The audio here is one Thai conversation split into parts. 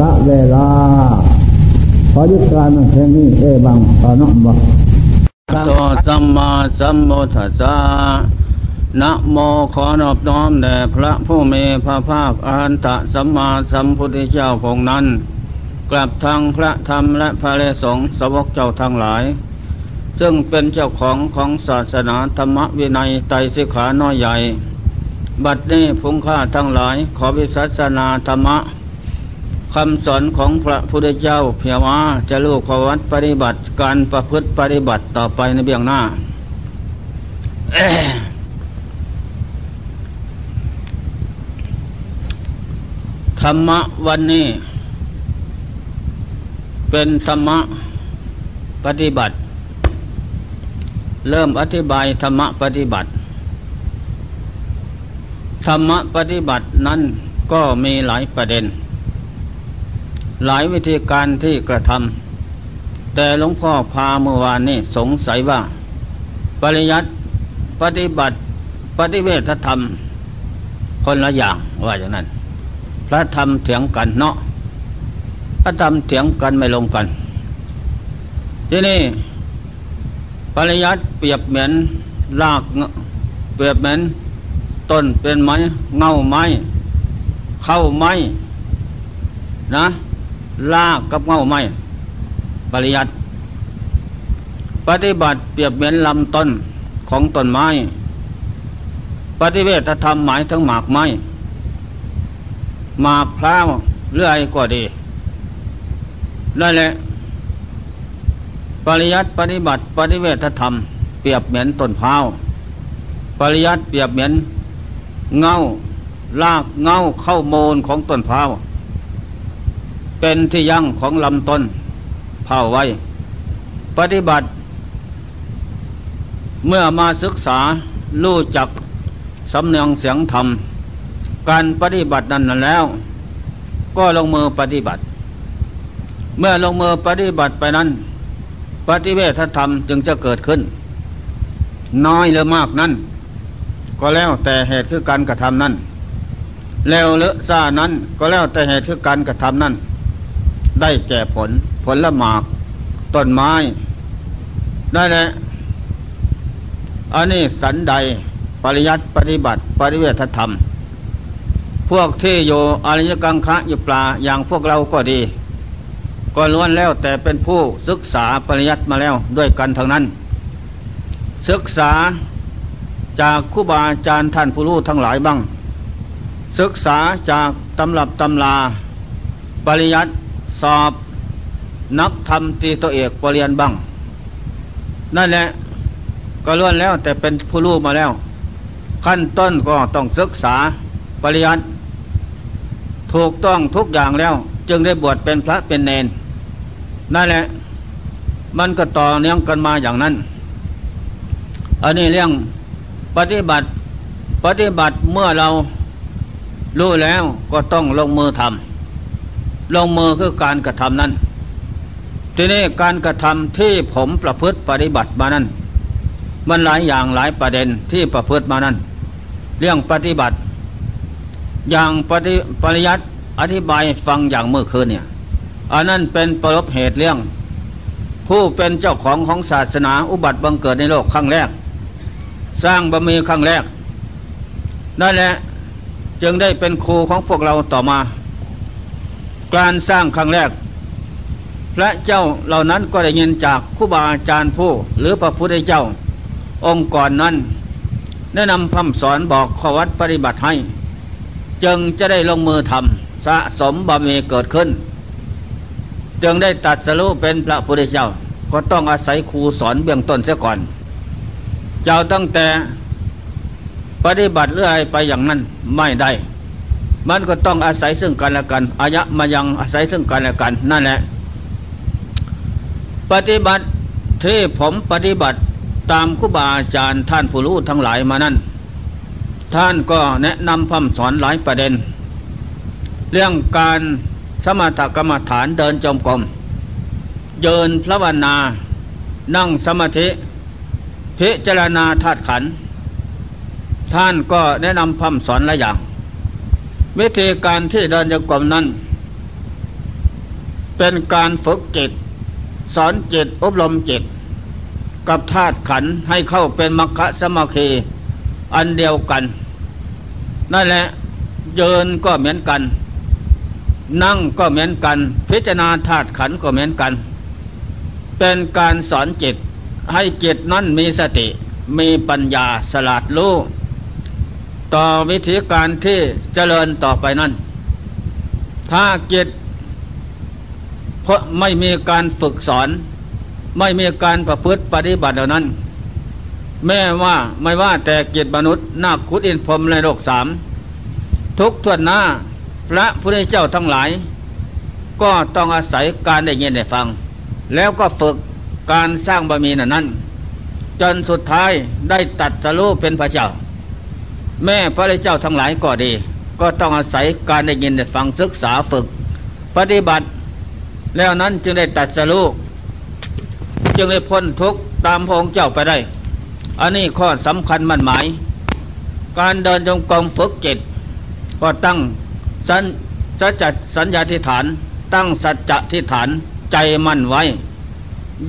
ละเวลาขอยุดการเพลงนี้เอบังตอนน้องบอกโตสัมมาสัมพุทธัสสะนะโมขอนอบน้อมแด่พระผู้มีพระภาคอรหันตสัมมาสัมพุทธเจ้าพงนั้น กลับทางพระธรรมและพระเลสงสวกเจ้าทั้งหลาย ซึ่งเป็นเจ้าของของศาสนาธรรมวินัยไตรสิขาน้อยใหญ่ บัดนี้พุงค่าทั้งหลายขอวิสัสนาธรรมะ คำสอนของพระพุทธเจ้าเพียว่าจะลูกขวัดปฏิบัติการประพฤติปฏิบัติต่อไปในเบื้องหน้า ธรรมะวันนี้ เป็นธรรมะปฏิบัติ เริ่มอธิบายธรรมะปฏิบัติ ธรรมะปฏิบัตินั้นก็มีหลายประเด็น หลายวิธีการที่กระทำแต่หลวงพ่อพาเมื่อวานนี้สงสัยว่า ปริยัติปฏิบัติปฏิเวทธรรม คนละอย่างว่าอย่างนั้น พระธรรมเถียงกันเนาะพระธรรมเถียงกันไม่ลงกัน ที่นี่ปริยัติเปรียบเหมือนลากเปรียบเหมือนต้นเป็นไม้เง่าไม้เข้าไม้นะ ลากกับเงาไม้ปริยัติ ปฏิบัติเปรียบเหมือนลำต้นของต้นไม้ ปฏิเวทธรรมหมายถึงหมากไม้หมากพร้าวเรื่อยก็ดีนั่นแหละ ปริยัติปฏิบัติ ปฏิเวทธรรม เปรียบเหมือนต้นพร้าวปริยัติเปรียบเหมือนเงาลากเงาเข้าโมนของต้นพร้าว เป็นที่ยั่งของลำต้นเผาไว้ ปฏิบัติ เมื่อมาศึกษารู้จักสำเนียงเสียงธรรม การปฏิบัตินั้นแล้ว ก็ลงมือปฏิบัติ เมื่อลงมือปฏิบัติไปนั้น ปฏิเวทธรรมจึงจะเกิดขึ้น น้อยหรือมากนั้น ก็แล้วแต่เหตุคือการกระทำนั้นแล้วเลอะซ่านั้นก็แล้วแต่เหตุคือการกระทำนั้น ได้แก่ผล ผลละหมาก ต้นไม้ได้แหละอันนี้สันใดปริยัติปฏิบัติ ปริเวทธรรม พวกที่อยู่อริยกังคะอยู่ปลาอย่างพวกเราก็ดี ก็ล้วนแล้วแต่เป็นผู้ศึกษาปริยัติมาแล้วด้วยกันทั้งนั้น ศึกษาจากครูบาอาจารย์ท่านผู้รู้ทั้งหลายบ้าง ศึกษาจากตำรับตำลา ปริยัติ สอบนักทำตีตัวเอกปรริญญาบ้างนั่นแหละก็ล้วนแล้วแต่เป็นผู้รู้มาแล้ว ขั้นต้นก็ต้องศึกษาปริยัติถูกต้องทุกอย่างแล้ว จึงได้บวชเป็นพระเป็นเนนนั่นแหละ มันก็ต่อเนื่องกันมาอย่างนั้น อันนี้เรื่องปฏิบัติปฏิบัติเมื่อเรารู้แล้วก็ต้องลงมือทำ ลงมือคือการกระทำนั้น ทีนี้การกระทำที่ผมประพฤติปฏิบัติมานั้น มันหลายอย่างหลายประเด็นที่ประพฤติมานั้น เรื่องปฏิบัติ อย่างปฏิปริยัติอธิบายฟังอย่างเมื่อคืนเนี่ยอันนั้นเป็นประลบเหตุเรื่อง ผู้เป็นเจ้าของของศาสนาอุบัติบังเกิดในโลกครั้งแรก สร้างบะมีครั้งแรกนั่นแหละจึงได้เป็นครูของพวกเราต่อมา การสร้างครั้งแรก พระเจ้าเหล่านั้นก็ได้ยินจากครูบาอาจารย์ผู้ หรือพระพุทธเจ้า องค์ก่อนนั้น แนะนำคำสอนบอกขวัดปฏิบัติให้ จึงจะได้ลงมือทำสะสมบารมีเกิดขึ้น จึงได้ตัดสรุเป็นพระพุทธเจ้าก็ต้องอาศัยครูสอนเบื้องต้นเสียก่อน เจ้าตั้งแต่ปฏิบัติเรื่อยไปอย่างนั้นไม่ได้ มันก็ต้องอาศัยซึ่งกันและกันอายะมายังอาศัยซึ่งกันและกัน นั่นแหละ ปฏิบัติที่ผมปฏิบัติตามครูบาอาจารย์ท่านผู้รู้ทั้งหลายมานั้นท่านก็แนะนำคำสอนหลายประเด็น เรื่องการสมถกรรมฐานเดินจมกรมเยินพระวนา นั่งสมาธิ พิจารณาธาตุขัน ท่านก็แนะนำคำสอนหลายอย่าง วิธีการที่เดินโยกมนั้น เป็นการฝึกจิต สอนจิตอบรมจิต กับธาตุขันให้เข้าเป็นมรรคสมาคีอันเดียวกัน นั่นแหละเยินก็เหมือนกัน นั่งก็เหมือนกัน พิจารณาธาตุขันก็เหมือนกัน เป็นการสอนจิตให้จิตนั้นมีสติ มีปัญญาสลาดรู้ ต่อวิธีการที่เจริญต่อไปนั้น ถ้าจิตเพราะไม่มีการฝึกสอน ไม่มีการประพฤติปฏิบัติเหล่านั้น แม้ว่าไม่ว่าแต่จิตมนุษย์นาคุดอินพรมในโลกสามทุกทวนหน้าพระพุทธเจ้าทั้งหลาย ก็ต้องอาศัยการได้ยินได้ฟัง แล้วก็ฝึกการสร้างบารมีนั้น จนสุดท้ายได้ตัดสรู้เป็นพระเจ้า แม่พระเจ้าทั้งหลายก็ดี ก็ต้องอาศัยการได้ยินได้ฟังศึกษาฝึก ปฏิบัติ แล้วนั้นจึงได้ตัดสรู้จึงได้พ้นทุกข์ตามพระองค์เจ้าไปได้ อันนี้ข้อสำคัญมั่นหมาย การเดินจงกรมฝึกจิตก็ตั้งสัญสัจสัญญาธิฐาน ตั้งสัจจะทิฐานใจมั่นไว้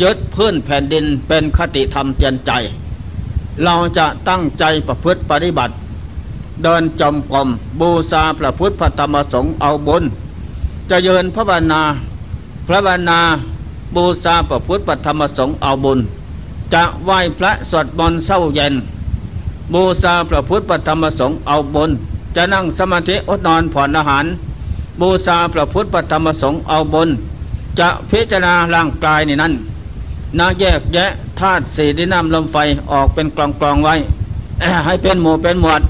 ยึดพื้นแผ่นดินเป็นคติธรรมเตือนใจ เราจะตั้งใจประพฤติปฏิบัติ เดินจมกรมบูชาพระพุทธพระธรรมสงฆ์เอาบุญจะเยินพระบานาพระบานาบูชาพระพุทธพระธรรมสงฆ์เอาบุญ จะไหว้พระสวดมนต์เศร้าเย็น บูชาพระพุทธพระธรรมสงฆ์เอาบุญ จะนั่งสมาธิอดนอนผ่อนอาหาร บูชาพระพุทธพระธรรมสงฆ์เอาบนจะพิจารณาร่างกายนี่นั้นนาแยกแยะธาตุสี่ดินน้ำลมไฟออกเป็นกลองกลองไว้ ให้เป็นหมู่เป็นหมวด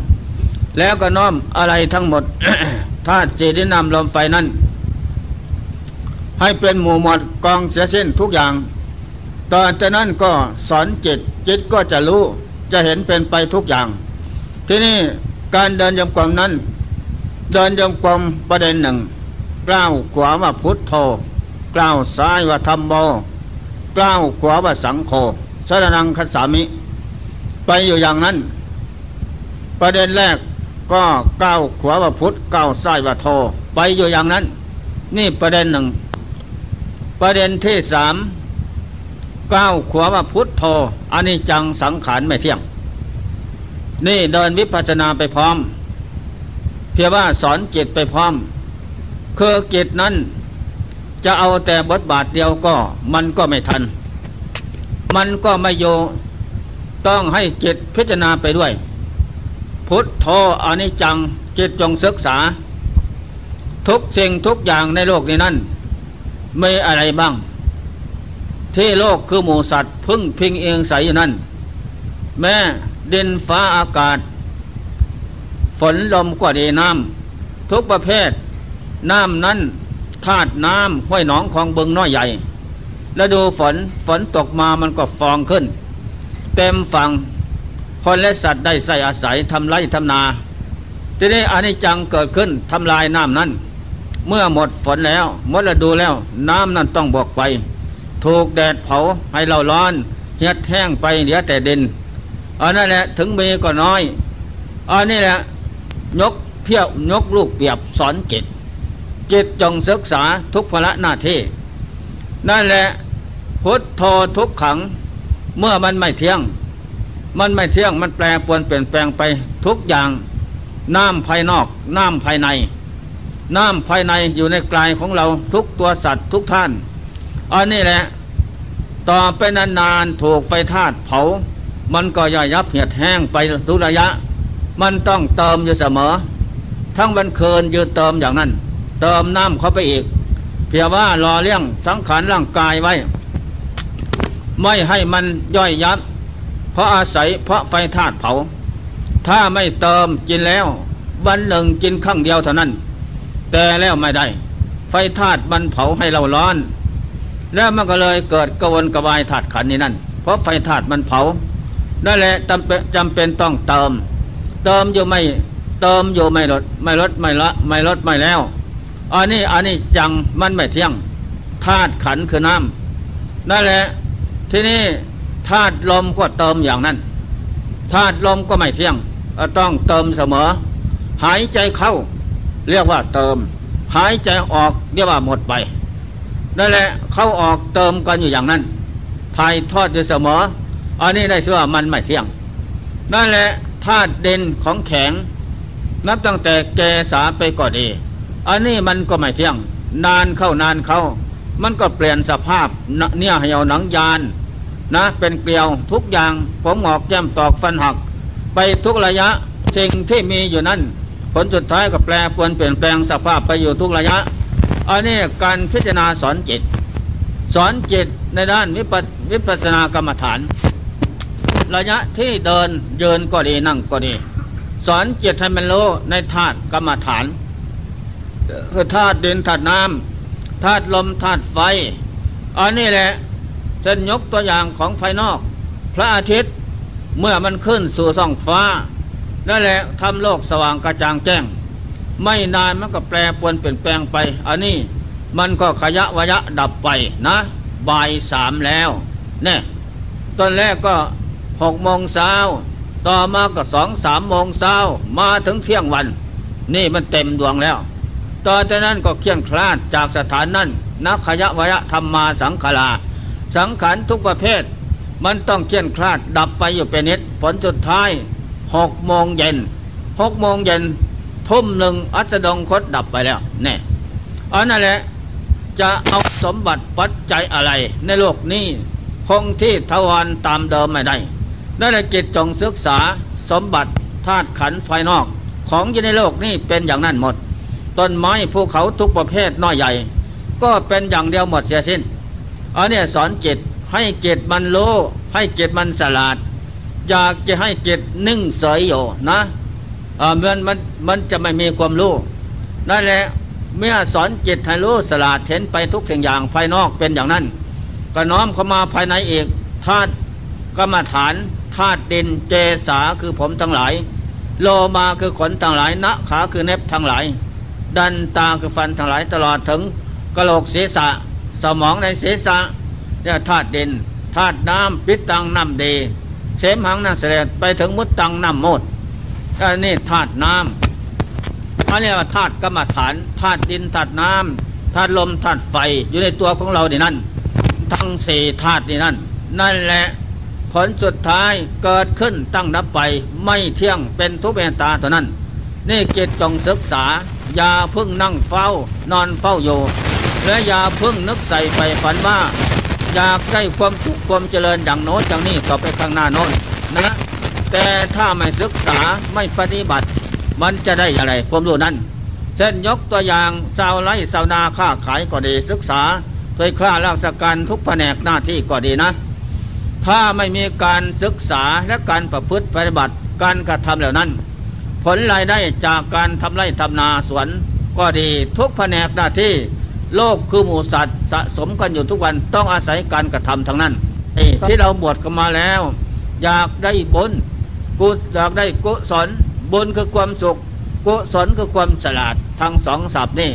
แล้วก็น้อมอะไรทั้งหมดธาตุสี่ดินำลมไฟนั้น ให้เป็นหมู่หมดกองเสียสิ้นทุกอย่างตอนจากนั้นก็สอนจิตจิตก็จะรู้จะเห็นเป็นไปทุกอย่าง ที่นี่การเดินยมกลมนั้น เดินยมกลมประเด็นหนึ่งกล้าวขวาว่าพุทโธกล้าวซ้ายว่าธรรมโมกล้าวขวาว่าสังโฆสรนังคัสามิ ไปอยู่อย่างนั้น ประเด็นแรก ก็ก้าวขวาว่าพุทธก้าวซ้ายว่าโธไปอยู่อย่างนั้น นี่ประเด็นหนึ่ง ประเด็นที่สามก้าวขวาว่าพุทธโธอันนี้จังสังขารไม่เที่ยง นี่เดินวิปัสสนาไปพร้อม เพียงว่าสอนจิตไปพร้อม คือจิตนั้นจะเอาแต่บทบาทเดียวก็มันก็ไม่ทัน มันก็ไม่โยต้องให้จิตพิจารณาไปด้วย พุทโธอนิจจังจิตจงศึกษา ทุกสิ่งทุกอย่างในโลกนี้นั้นไม่อะไรบ้าง ที่โลกคือหมูสัตว์พึ่งพิงเองใสอยู่นั่น แม่ดินฟ้าอากาศ ฝนลมก็ดีน้ำทุกประเภท น้ำนั้นธาตุน้ำห้วยหนองของบึงน้อยใหญ่ แล้วดูฝนฝนตกมามันก็ฟองขึ้น เต็มฝั่ง คนและสัตว์ได้ใส่อาศัยทำไรทำนาทีนี้อันนี้จังเกิดขึ้นทำลายน้ำนั้น เมื่อหมดฝนแล้วหมดฤดูแล้วน้ำนั้นต้องบกไป ถูกแดดเผาให้เราร้อนเหียดแห้งไปเหลือแต่ดินอันนั่นแหละถึงมีก็น้อยอันนี้แหละยกเพี้ยวยกลูกเปียบสอนจิต จิตจงศึกษาทุกภละหน้าที่ นั่นแหละพุทโธทุกขัง เมื่อมันไม่เที่ยง มันไม่เที่ยงมันแปลปวนเปลี่ยนแปลงไปทุกอย่างน้ำภายนอก น้ำภายใน น้ำภายในอยู่ในกายของเราทุกตัวสัตว์ทุกท่านอันนี้แหละ ต่อไปนานๆถูกไฟธาตุเผา มันก็ย่อยยับเหียดแห้งไปทุกระยะ มันต้องเติมอยู่เสมอ ทั้งบันเคินยืนเติมอย่างนั้น เติมน้ำเข้าไปอีก เพียงว่ารอเลี้ยงสังขารร่างกายไว้ ไม่ให้มันย่อยยับ เพราะอาศัยเพราะไฟธาตุเผา ถ้าไม่เติมกินแล้ว วันหนึ่งกินครั้งเดียวเท่านั้น แต่แล้วไม่ได้ ไฟธาตุมันเผาให้เราร้อน แล้วมันก็เลยเกิดกวนกระวายธาตุขันนี้นั่น เพราะไฟธาตุมันเผานั่นแหละจำเป็นจำเป็นต้องเติม เติมอยู่ไม่เติมอยู่ไม่ลดไม่ลดไม่ละไม่ลดไม่แล้วอันนี้อันนี้จังมันไม่เที่ยงธาตุขันคือน้ำนั่นแหละทีนี้ ธาตุลมก็เติมอย่างนั้นธาตุลมก็ไม่เที่ยง ต้องเติมเสมอ หายใจเข้า เรียกว่าเติม หายใจออกเรียกว่าหมดไปนั่นแหละเข้าออกเติมกันอยู่อย่างนั้นถ่ายทอดอยู่เสมอ อันนี้ได้ชื่อว่ามันไม่เที่ยง นั่นแหละธาตุเด่นของแข็ง นับตั้งแต่แกสาไปก็ดี อันนี้มันก็ไม่เที่ยง นานเข้านานเข้า มันก็เปลี่ยนสภาพเนี่ยเหี่ยวหนังยาน นะเป็นเกลียวทุกอย่างผมหงอกแก้มตอกฟันหัก ไปทุกระยะสิ่งที่มีอยู่นั้น ผลสุดท้ายก็แปลปวนเปลี่ยนแปลงสภาพไปอยู่ทุกระยะ อันนี้การพิจารณาสอนจิต สอนจิตในด้านวิปัวสนากรรมฐาน ระยะที่เดินเยินก็ดีนั่งก็ดี สอนจิตให้มันรู้ในธาตุกรรมฐานคือธาตุดินธาตุน้ำธาตุลมธาตุไฟอันนี้แหละ เส้นยกตัวอย่างของภายนอก พระอาทิตย์เมื่อมันขึ้นสู่ส่องฟ้านั่นแหละทำโลกสว่างกระจ่างแจ้ง ไม่นานมันก็แปรปวนเปลี่ยนแปลงไป อันนี้มันก็ขยะวยะดับไปนะบ่ายสามแล้วเนี่ยตอนแรกก็หกโมงเช้าต่อมาก็สองสามโมงเช้ามาถึงเที่ยงวัน นี่มันเต็มดวงแล้วตอนนั้นก็เคลี่ยงคลาดจากสถานนั้นนักขยะวยะธรรมมาสังขารา สังขารทุกประเภท มันต้องเคี่ยนคลาดดับไปอยู่เป็นนิดผลสุดท้ายหกโมงเย็นหกโมงเย็นทุ่มหนึ่งอัสดงคตดับไปแล้วเนี่ยอันนั่นแหละจะเอาสมบัติปัจจัยอะไรในโลกนี้คงที่ทวารตามเดิมไม่ได้นั่นแหละกิจจงศึกษาสมบัติธาตุขันไฟนอก ของอยู่ในโลกนี้เป็นอย่างนั้นหมด ต้นไม้ภูเขาทุกประเภทน้อยใหญ่ ก็เป็นอย่างเดียวหมดเสียสิ้น อันนี้สอนจิตให้จิตมันโลให้จิตมันสลาด อยากจะให้จิตนิ่งเสยอยู่นะเมื่อมันมันจะไม่มีความรู้นั่นแหละเมื่อสอนจิตให้รู้สลาดเห็นไปทุกสิ่งอย่างภายนอกเป็นอย่างนั้น ก็น้อมเข้ามาภายในเอกธาตุกรรมฐานธาตุดินเจสาคือผมทั้งหลาย โลมาคือขนทั้งหลายณขาคือเน็บทั้งหลาย ดันตาคือฟันทั้งหลายตลอดถึงกระโหลกศีรษะ สมองในศีรษะเนี่ยธาตุดินธาตุน้ำปิตังน้ำดีเสมหังน้ำเสดไปถึงมุดตังน้ำมดอันนี้ธาตุน้ำอันนี้ว่าธาตุกรรมฐานธาตุดินธาตุน้ำธาตุลมธาตุไฟอยู่ในตัวของเราเนี่นั่นทั้งสี่ธาตุนี่นั่น นั่นแหละผลสุดท้ายเกิดขึ้นตั้งนับไปไม่เที่ยงเป็นทุกเมตาเท่านั้น นี่เกิจจงศึกษา อย่าพึ่งนั่งเฝ้านอนเฝ้าอยู่ และอย่าเพึ่งนึกใส่ไปฝันว่า อยากได้ความสุขความเจริญอย่างโน้นอย่างนี้ต่อไปข้างหน้าโน้นนะ แต่ถ้าไม่ศึกษาไม่ปฏิบัติ มันจะได้อะไรความรู้นั้นเช่นยกตัวอย่างชาวไร่ชาวนาค้าขายก็ดีศึกษาเคยคล้าราชการทุกแผนกหน้าที่ก็ดีนะ ถ้าไม่มีการศึกษาและการประพฤติปฏิบัติการกระทำเหล่านั้น ผลรายได้จากการทำไร่ทำนาสวนก็ดีทุกแผนกหน้าที่ โลกคือหมูสัตว์สะสมกันอยู่ทุกวันต้องอาศัยการกระทำทั้งนั้นที่เราบวชกันมาแล้ว อยากได้บุญกุอยากได้กุศลบุญคือความสุขกุศลคือความฉลาดทั้งสองศัพท์นี่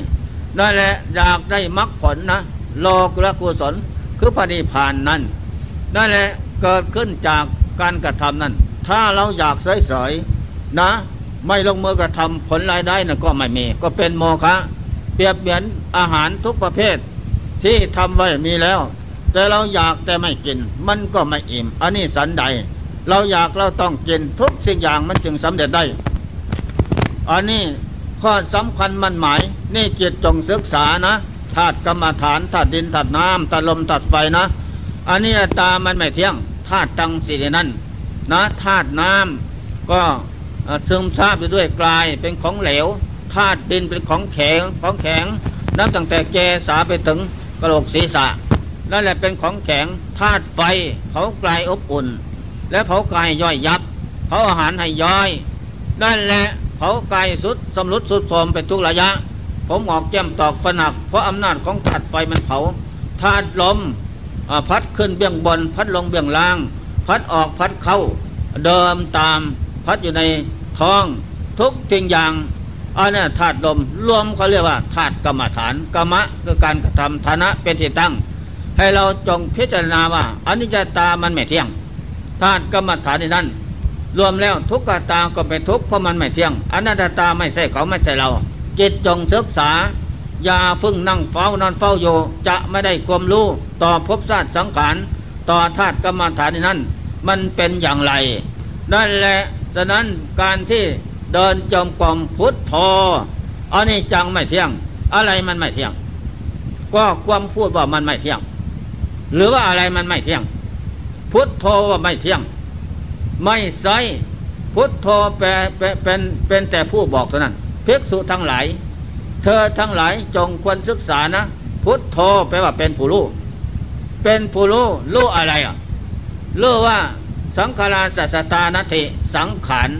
นั่นแหละอยากได้มรรคผลนะโลกและกุศลคือปฏิพานนั้นนั่นแหละเกิดขึ้นจากการกระทำนั้น ถ้าเราอยากเฉยๆนะ ไม่ลงมือกระทำผลรายได้นะก็ไม่มี ก็เป็นโมฆะ เปรียบเหมือนอาหารทุกประเภท ที่ทำไว้มีแล้ว แต่เราอยากแต่ไม่กิน มันก็ไม่อิ่ม อันนี้สันใด เราอยากเราต้องกินทุกสิ่งอย่างมันจึงสำเร็จได้ อันนี้ข้อสำคัญมันหมาย นี่จิตจงศึกษานะธาตุกรรมฐานธาตุดินธาตุน้ำธาตุลมธาตุไฟนะ อันนี้ตามันไม่เที่ยงธาตุตังสีนั้นนะธาตุน้ำก็ซึมซาบไปด้วยกลายเป็นของเหลว ธาตุดินเป็นของแข็งของแข็ง นับตั้งแต่แกสาไปถึงกระโหลกศีรษะนั่นแหละเป็นของแข็งธาตุไฟเผากลายอบอุ่น และเผากายย่อยยับเผาอาหารให้ย่อย นั่นแหละเผากายสุดสำรุดสุดโทมไปทุกระยะ ผมออกแก้มตอกฝนัก เพราะอำนาจของธาตุไฟมันเผาธาตุลมพัดขึ้นเบี้ยงบน พัดลงเบี้ยงล่าง พัดออกพัดเข้า เดิมตาม พัดอยู่ในท้อง ทุกทิ่งอย่าง อันนี้ธาตุลมรวมเขาเรียกว่าธาตุกรรมฐานกรรมะคือการกระทำฐานะเป็นที่ตั้ง ให้เราจงพิจารณาว่าอนิจจตามันไม่เที่ยงธาตุกรรมฐานในนั้นรวมแล้วทุกขตาก็เป็นทุกข์เพราะมันไม่เที่ยงอนัตตาไม่ใช่เขาไม่ใช่เรา จิตจงศึกษาอย่าพึ่งนั่งเฝ้านอนเฝ้าโยจะไม่ได้ความรู้ต่อภพชาติสังขารต่อธาตุกรรมฐานนั้น มันเป็นอย่างไร นั่นแหละฉะนั้นการที่ เดินจมกรมพุทธออันนี้จังไม่เที่ยง อะไรมันไม่เที่ยง ก็ความพูดว่ามันไม่เที่ยง หรือว่าอะไรมันไม่เที่ยง พุทโธว่าไม่เที่ยง ไม่ใช่พุทโธแปลเป็นเป็นแต่ผู้บอกเท่านั้นภิกษุทั้งหลาย เธอทั้งหลายจงควรศึกษานะ พุทโธแปลว่าเป็นผู้รู้เป็นผู้รู้รู้อะไรอะรู้ว่าสังขาราสัสตานติสังขาร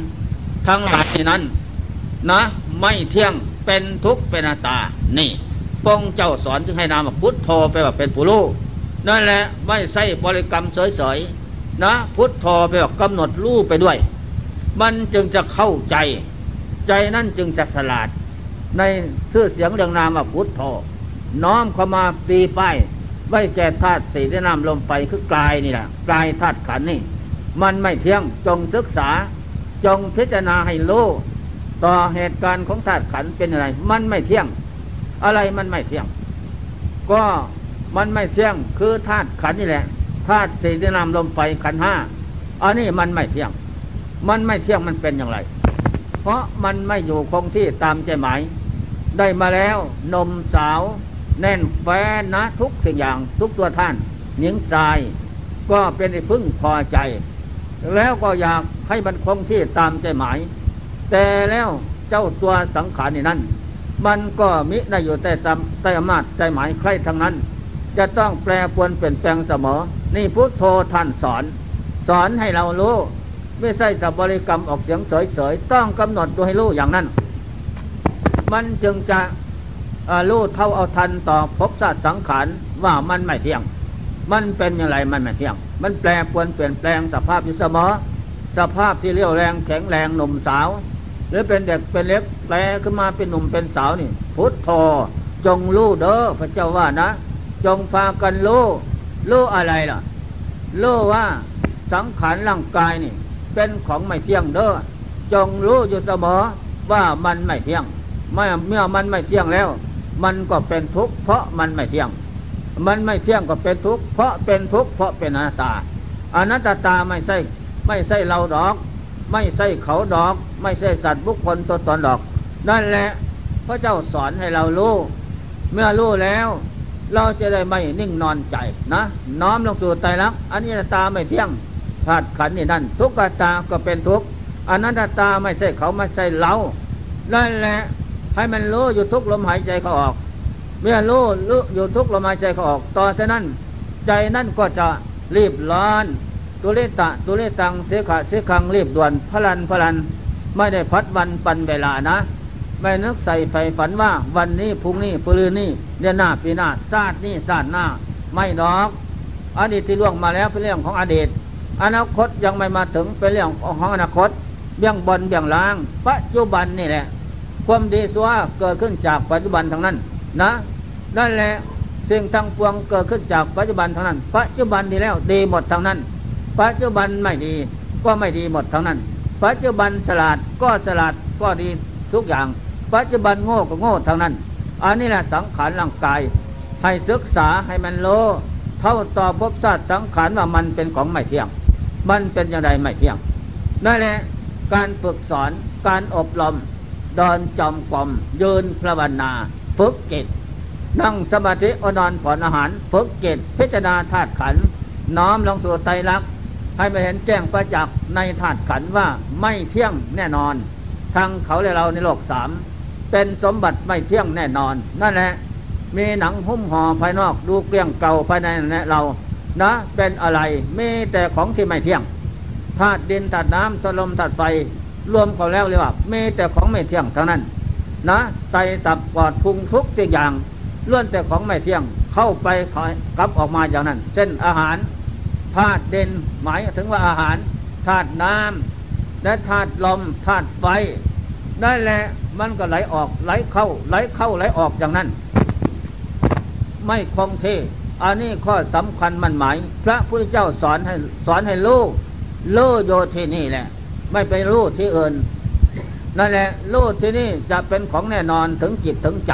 ทั้งหลายนั้น นะ ไม่เที่ยงเป็นทุกข์เป็นตา นี่ปองเจ้าสอนจึงให้นามพุทโธไปว่าเป็นผู้รู้นั่นแหละไม่ใช่บริกรรมเฉยๆนะพุทโธไปว่ากำหนดรู้ไปด้วย มันจึงจะเข้าใจ ใจนั่นจึงจะสลาด ในชื่อเสียงเรียงนามว่าพุทโธน้อมเข้ามาตีป้ายไว้แก่ธาตุสี่ที่นำลมไปคือกลายนี่แหละกลายธาตุขันนี่ มันไม่เที่ยงจงศึกษา จงพิจารณาให้รู้ต่อเหตุการณ์ของธาตุขันเป็นอะไร มันไม่เที่ยง อะไรมันไม่เที่ยง ก็มันไม่เที่ยงคือธาตุขันนี่แหละธาตุสี่ที่นำลมไปขันห้าอันนี้มันไม่เที่ยง มันไม่เที่ยงมันเป็นอย่างไร เพราะมันไม่อยู่คงที่ตามใจหมาย ได้มาแล้วนมสาว แน่นแฟนนะทุกสิ่งอย่างทุกตัวท่านหญิงทราย ก็เป็นที่พึ่งพอใจ แล้วก็อยากให้มันคงที่ตามใจหมาย แต่แล้วเจ้าตัวสังขารนี่นั้น มันก็มิได้อยู่แต่ตามแต่อำนาจใจหมายใครทั้งนั้น จะต้องแปรปวนเปลี่ยนแปลงเสมอ นี่พุทโธท่านสอน สอนให้เรารู้ไม่ใช่แต่บริกรรมออกเสียงเฉยๆต้องกำหนดดูให้รู้อย่างนั้น มันจึงจะรู้เท่าเอาทันต่อภพชาติสังขารว่ามันไม่เที่ยง มันเป็นอย่างไรมันไม่เที่ยง มันแปลปวนเปลี่ยนแปลงสภาพอยู่เสมอสภาพที่เรียวแรงแข็งแรงหนุ่มสาว หรือเป็นเด็กเป็นเล็กแปลขึ้นมาเป็นหนุ่มเป็นสาวนี่ พุทโธจงรู้เด้อพระเจ้าว่านะ จงพากันรู้รู้อะไรล่ะรู้ว่าสังขารร่างกายนี่ เป็นของไม่เที่ยงเด้อจงรู้อยู่เสมอว่ามันไม่เที่ยงเมื่อเมื่อมันไม่เที่ยงแล้ว มันก็เป็นทุกข์เพราะมันไม่เที่ยง มันไม่เที่ยงก็เป็นทุกข์เพราะเป็นทุกข์เพราะเป็นอนัตตา อนัตตาไม่ใช่ไม่ใช่เราดอก ไม่ใช่เขาดอก ไม่ใช่สัตว์บุคคลตัวตนดอก นั่นแหละพระเจ้าสอนให้เรารู้ เมื่อรู้แล้ว เราจะได้ไม่นิ่งนอนใจนะ น้อมลงสู่ใจรักอันนี้ตาไม่เที่ยงธาตุขันนี่นั่น ทุกขตาก็เป็นทุกข์อนัตตาไม่ใช่เขาไม่ใช่เรา นั่นแหละให้มันรู้อยู่ทุกลมหายใจเขาออก เมื่อรู้รู้อยู่ทุกลมหายใจเขาออก ต่อจากนั้น ใจนั่นก็จะรีบร้อนตุเลตะตุเลตังเสขะเสขังรีบด่วนพลันพลัน ไม่ได้พัดวันปันเวลานะ ไม่นึกใส่ไฟฝันว่าวันนี้พรุ่งนี้ปืนนี้เดือนหน้าปีหน้าชาตินี้ชาติหน้า ไม่ดอกอดีตที่ล่วงมาแล้วเป็นเรื่องของอดีตอนาคตยังไม่มาถึงเป็นเรื่องของอนาคตเบี่ยงบนเบี่ยงล้าง ปัจจุบันนี่แหละ ความดีสัวเกิดขึ้นจากปัจจุบันทั้งนั้น นะนั่นแหละสิ่งทั้งปวงเกิดขึ้นจากปัจจุบันทั้งนั้น ปัจจุบันดีแล้วดีหมดทั้งนั้น ปัจจุบันไม่ดีก็ไม่ดีหมดทั้งนั้น ปัจจุบันฉลาดก็ฉลาดก็ดีทุกอย่าง ปัจจุบันโง่ก็โง่ทั้งนั้น อันนี้แหละสังขารร่างกาย ให้ศึกษาให้มันโลเท่าต่อภพชาติสังขารว่ามันเป็นของไม่เที่ยง มันเป็นอย่างไรไม่เที่ยงนั่นแหละการฝึกสอนการอบรมเดินจอมกลมยืนภาวนา ฝึกจิต นั่งสมาธิอนอนผ่อนอาหาร ฝึกจิต พิจารณาธาตุขัน น้อมลงสู่ไตรลักษณ์ให้มาเห็นแจ้งประจักษ์ในธาตุขันว่าไม่เที่ยงแน่นอน ทั้งเขาและเราในโลกสามเป็นสมบัติไม่เที่ยงแน่นอน นั่นแหละ มีหนังหุ้มห่อภายนอกดูเกลี้ยงเก่าภายในเรานะเป็นอะไรมีแต่ของที่ไม่เที่ยงธาตุดินธาตุน้ำธาตุลมธาตุไฟรวมเขาแล้วเลยว่ามีแต่ของไม่เที่ยงเท่านั้น นะไตตับปอดพุงทุกสิ่งอย่างล้วนแต่ของไม่เที่ยงเข้าไปถอยกลับออกมาอย่างนั้น เช่นอาหารธาตุเด่นหมายถึงว่าอาหารธาตุน้ำและธาตุลมธาตุไฟนั่นแหละมันก็ไหลออกไหลเข้าไหลเข้าไหลออกอย่างนั้น ไม่คงที่อันนี้ข้อสำคัญมันหมาย พระพุทธเจ้าสอนให้สอนให้ลูกโลโยที่นี่แหละ ไม่ไปรู้ที่อื่น นั่นแหละรู้ที่นี่จะเป็นของแน่นอนถึงจิตถึงใจ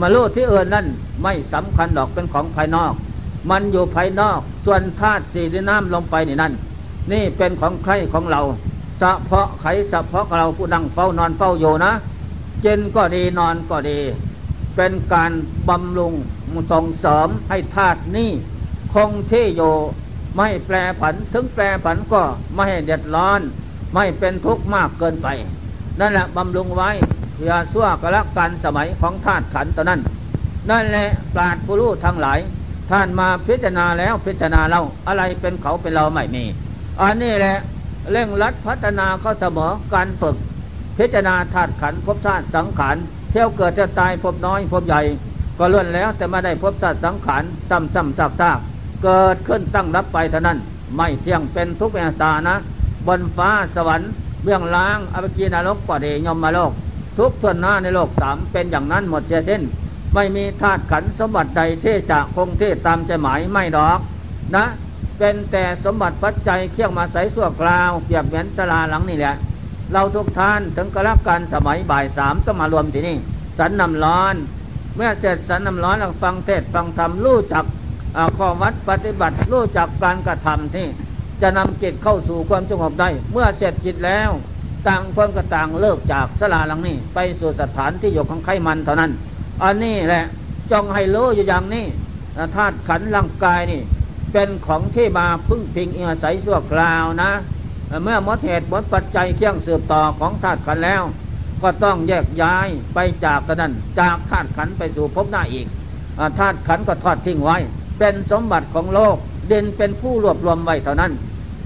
มารู้ที่เอื่นนั่นไม่สำคัญดอกเป็นของภายนอก มันอยู่ภายนอก ส่วนธาตุสี่ที่น้ำลงไปนี่นั่น นี่เป็นของใครของเราเฉพาะไขเฉพาะเราผู้ดังเฝ้านอนเฝ้าอยู่นะ เจนก็ดีนอนก็ดี เป็นการบำรุงส่งเสริมให้ธาตุนี้คงที่อยู่ไม่แปรผันถึงแปรผันก็ไม่ให้เดือดร้อน ไม่เป็นทุกข์มากเกินไป นั่นแหละบำรุงไว้เพื่อสั่วกระกันสมัยของธาตุขันตอนนั้น นั่นแหละปราดผู้รู้ทั้งหลาย ท่านมาพิจารณาแล้วพิจารณาเราอะไรเป็นเขาเป็นเราไม่มีอันนี้แหละเร่งรัดพัฒนาเข้าเสมอการฝึก พิจารณาธาตุขันพบธาตุสังขารเที่ยวเกิดจะตายพบน้อยพบใหญ่ ก็ล้วนแล้วแต่ไม่ได้พบธาตุสังขารจำจำซากซากเกิดขึ้นตั้งรับไปเท่านั้น ไม่เที่ยงเป็นทุกข์เป็นตานะ บนฟ้าสวรรค์ เบื้องล่างอภิกีนรกกว่าเดยมมาโลก ทุกส่วนหน้าในโลกสามเป็นอย่างนั้นหมดเสียสิ้น ไม่มีธาตุขันสมบัติใดที่จะคงที่ตามใจหมายไม่ดอก นะ เป็นแต่สมบัติปัจจัยเคี่ยงมาใส่สั่วกลาวเปียกเหมือนสลาหลังนี่แหละ เราทุกท่านถึงกระลักการสมัยบ่ายสามต้องมารวมที่นี่ สันนำร้อน เมื่อเสร็จสันนำร้อนเราฟังเทศฟังธรรมรู้จักข้อวัดปฏิบัติรู้จักการกระทำที่ จะนำจิตเข้าสู่ความสงบได้ เมื่อเสร็จจิตแล้ว ต่างคนก็ต่างเลิกจากสลาหลังนี้ ไปสู่สถานที่อยู่ของไขมันเท่านั้น อันนี้แหละจงให้รู้อยู่อย่างนี้ธาตุขันร่างกายนี่ เป็นของที่มาพึ่งพิงอาศัยชั่วคราวนะ เมื่อหมดเหตุหมดปัจจัยเคี่ยงสืบต่อของธาตุขันแล้ว ก็ต้องแยกย้ายไปจากกันนั้น จากธาตุขันไปสู่ภพหน้าอีกธาตุขันก็ทอดทิ้งไว้ เป็นสมบัติของโลกเด่นเป็นผู้รวบรวมไว้เท่านั้น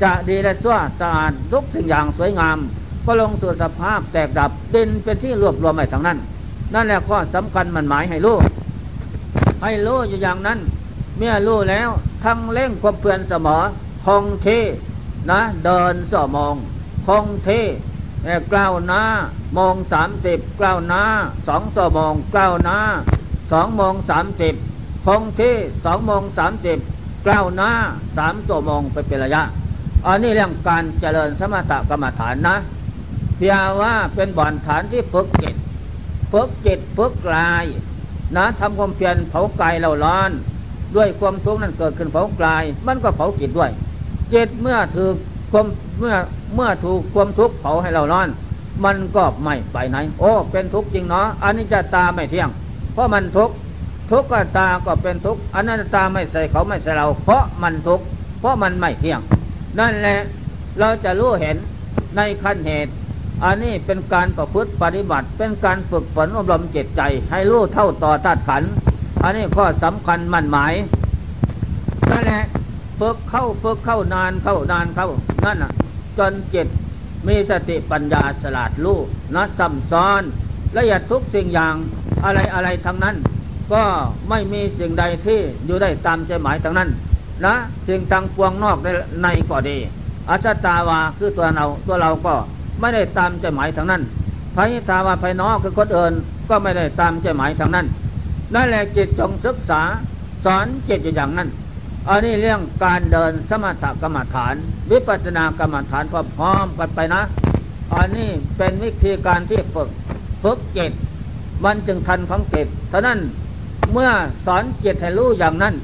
จะดีและชั่วสะอาดทุกสิ่งอย่างสวยงาม ก็ลงสู่สภาพแตกดับเด่นเป็นที่รวบรวมไว้ทั้งนั้น นั่นแหละข้อสำคัญมันหมายให้รู้ให้รู้อยู่อย่างนั้น เมื่อรู้แล้วทั้งเล่งความเปลี่ยนเสมอคงเทนะ เดินสอมองคงเทกล้าวหน้ามองสามสิบกล้าวหน้าสองสอมองกล้าวหน้าสองมองสามสิบคงเทสองโมงสามสิบกล้าวหน้าสามตัวโมงไปเป็นระยะ อันนี้เรื่องการเจริญสมถกรรมฐานนะเพียงว่าเป็นบ่อนฐานที่ฝึกจิตฝึกจิตฝึกกายนะทำความเพียรเผากายเราร้อน ด้วยความทุกข์นั้นเกิดขึ้นเผากาย มันก็เผาจิตด้วยจิตเมื่อถูกความเมื่อเมื่อถูกความทุกข์เผาให้เราร้อน มันก็ไม่ไปไหน โอ้ เป็นทุกข์จริงเนาะอันนี้จะตาไม่เที่ยง เพราะมันทุกข์ทุกข์ก็ตาก็เป็นทุกข์อันัตตาไม่ใส่เขาไม่ใส่เรา เพราะมันทุกข์เพราะมันไม่เที่ยง นั่นแหละเราจะรู้เห็นในขั้นเหตุ อันนี้เป็นการประพฤติปฏิบัติ เป็นการฝึกฝนอบรมจิตใจ ให้รู้เท่าต่อธาตุขัน อันนี้ข้อสำคัญมั่นหมายนั่นแหละฝึกเข้าฝึกเข้านานเข้านานเข้านั่นน่ะ จนจิตมีสติปัญญาสลาดรู้นะซ้ำซ้อนละเอียดทุกสิ่งอย่างอะไรอะไรทั้งนั้น ก็ไม่มีสิ่งใดที่อยู่ได้ตามใจหมายทั้งนั้น นะสิ่งทางปวงนอกในในก็ดีอาชตาวาคือตัวเราตัวเราก็ไม่ได้ตามใจหมายทั้งนั้นภายตาวาภายนอกคือคนอื่นก็ไม่ได้ตามใจหมายทั้งนั้นนั่นแหละจิตจงศึกษาสอนจิตอย่างนั้นอันนี้เรื่องการเดินสมถกรรมฐาน วิปัสสนากรรมฐานพร้อมกันไปนะอันนี้เป็นวิธีการที่ฝึกฝึกจิตมันจึงทันของจิตเท่านั้นเมื่อสอนจิตให้รู้อย่างนั้น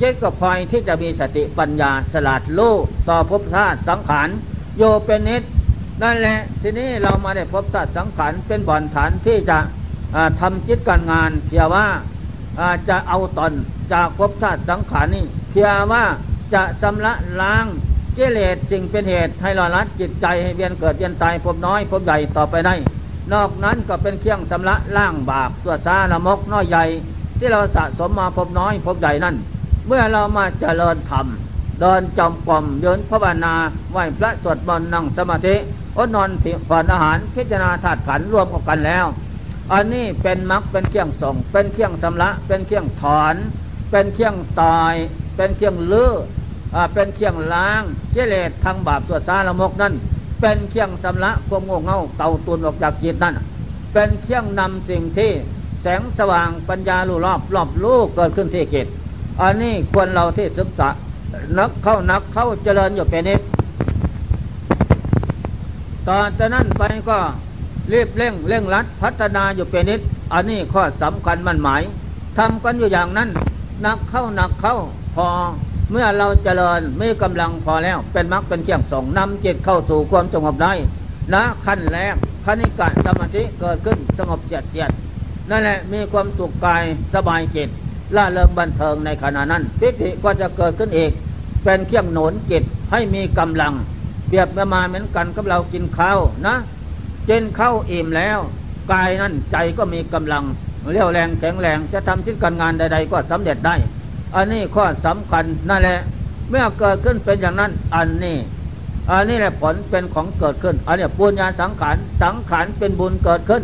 จิตก็พลอยที่จะมีสติปัญญาสลาดรู้ต่อภพชาติสังขารโยเป็นนิดนั่นแหละทีนี้เรามาได้พบชาติสังขารเป็นบ่อนฐานที่จะทำจิตการงานเพียงว่าจะเอาตนจากภพชาติสังขารนี้เพียงว่าจะชำระล้างกิเลสสิ่งเป็นเหตุให้หล่อลัดจิตใจให้เวียนเกิดเวียนตายพบน้อยพบใหญ่ต่อไปได้ นอกนั้นก็เป็นเครื่องชำระล้างบาปตัวซาละมกน้อยใหญ่ ที่เราสะสมมาพบน้อยพบใหญ่นั่น เมื่อเรามาเจริญธรรมเดินจอมกลมเดินพระบานาไหวพระสวดมนต์นั่งสมาธิอดนอนผ่อนอาหารพิจารณาธาตุขันรวมกันแล้ว อันนี้เป็นมรรคเป็นเครื่องส่ง เป็นเครื่องชำระเป็นเครื่องถอน เป็นเครื่องตาย เป็นเครื่องลื้อเป็นเครื่องล้างเจเลตทางบาปตัวซาละมกนั่นเป็นเครื่องชำระความโง่เง่าเต่าตุนออกจากจิตนั่นเป็นเครื่องนำสิ่งที่แสงสว่างปัญญาลู่รอบรอบลูกเกิดขึ้นที่จิต อันนี้ควรเราที่ศึกษานักเข้านักเข้าเจริญอยู่เป็นนิดตอนจากนั้นไปก็รีบเร่งเร่งรัดพัฒนาอยู่เป็นนิดอันนี้ข้อสำคัญมันหมายทำกันอยู่อย่างนั้นนักเข้านักเข้าพอเมื่อเราเจริญมีกำลังพอแล้ว เป็นมรรคเป็นเที่ยงส่งนำจิตเข้าสู่ความสงบได้นะขั้นแรกคณิกะสมาธิเกิดขึ้นสงบเจียดเจียดนั่นแหละมีความสุขกายสบายจิต ล่าเริงบันเทิงในขณะนั้นพิธีก็จะเกิดขึ้นอีก เป็นเครื่องหนุนจิตให้มีกำลัง เปรียบมาเหมือนกันกับเรากินข้าวนะกินข้าวอิ่มแล้วกายนั้นใจก็มีกำลังเรียวแรงแข็งแรงจะทำทิศการงานใด ๆ ก็สำเร็จได้ อันนี้ข้อสำคัญนั่นแหละ เมื่อเกิดขึ้นเป็นอย่างนั้นอันนี้อันนี้แหละผลเป็นของเกิดขึ้น อันนี้ปุญญาสังขารสังขารเป็นบุญเกิดขึ้น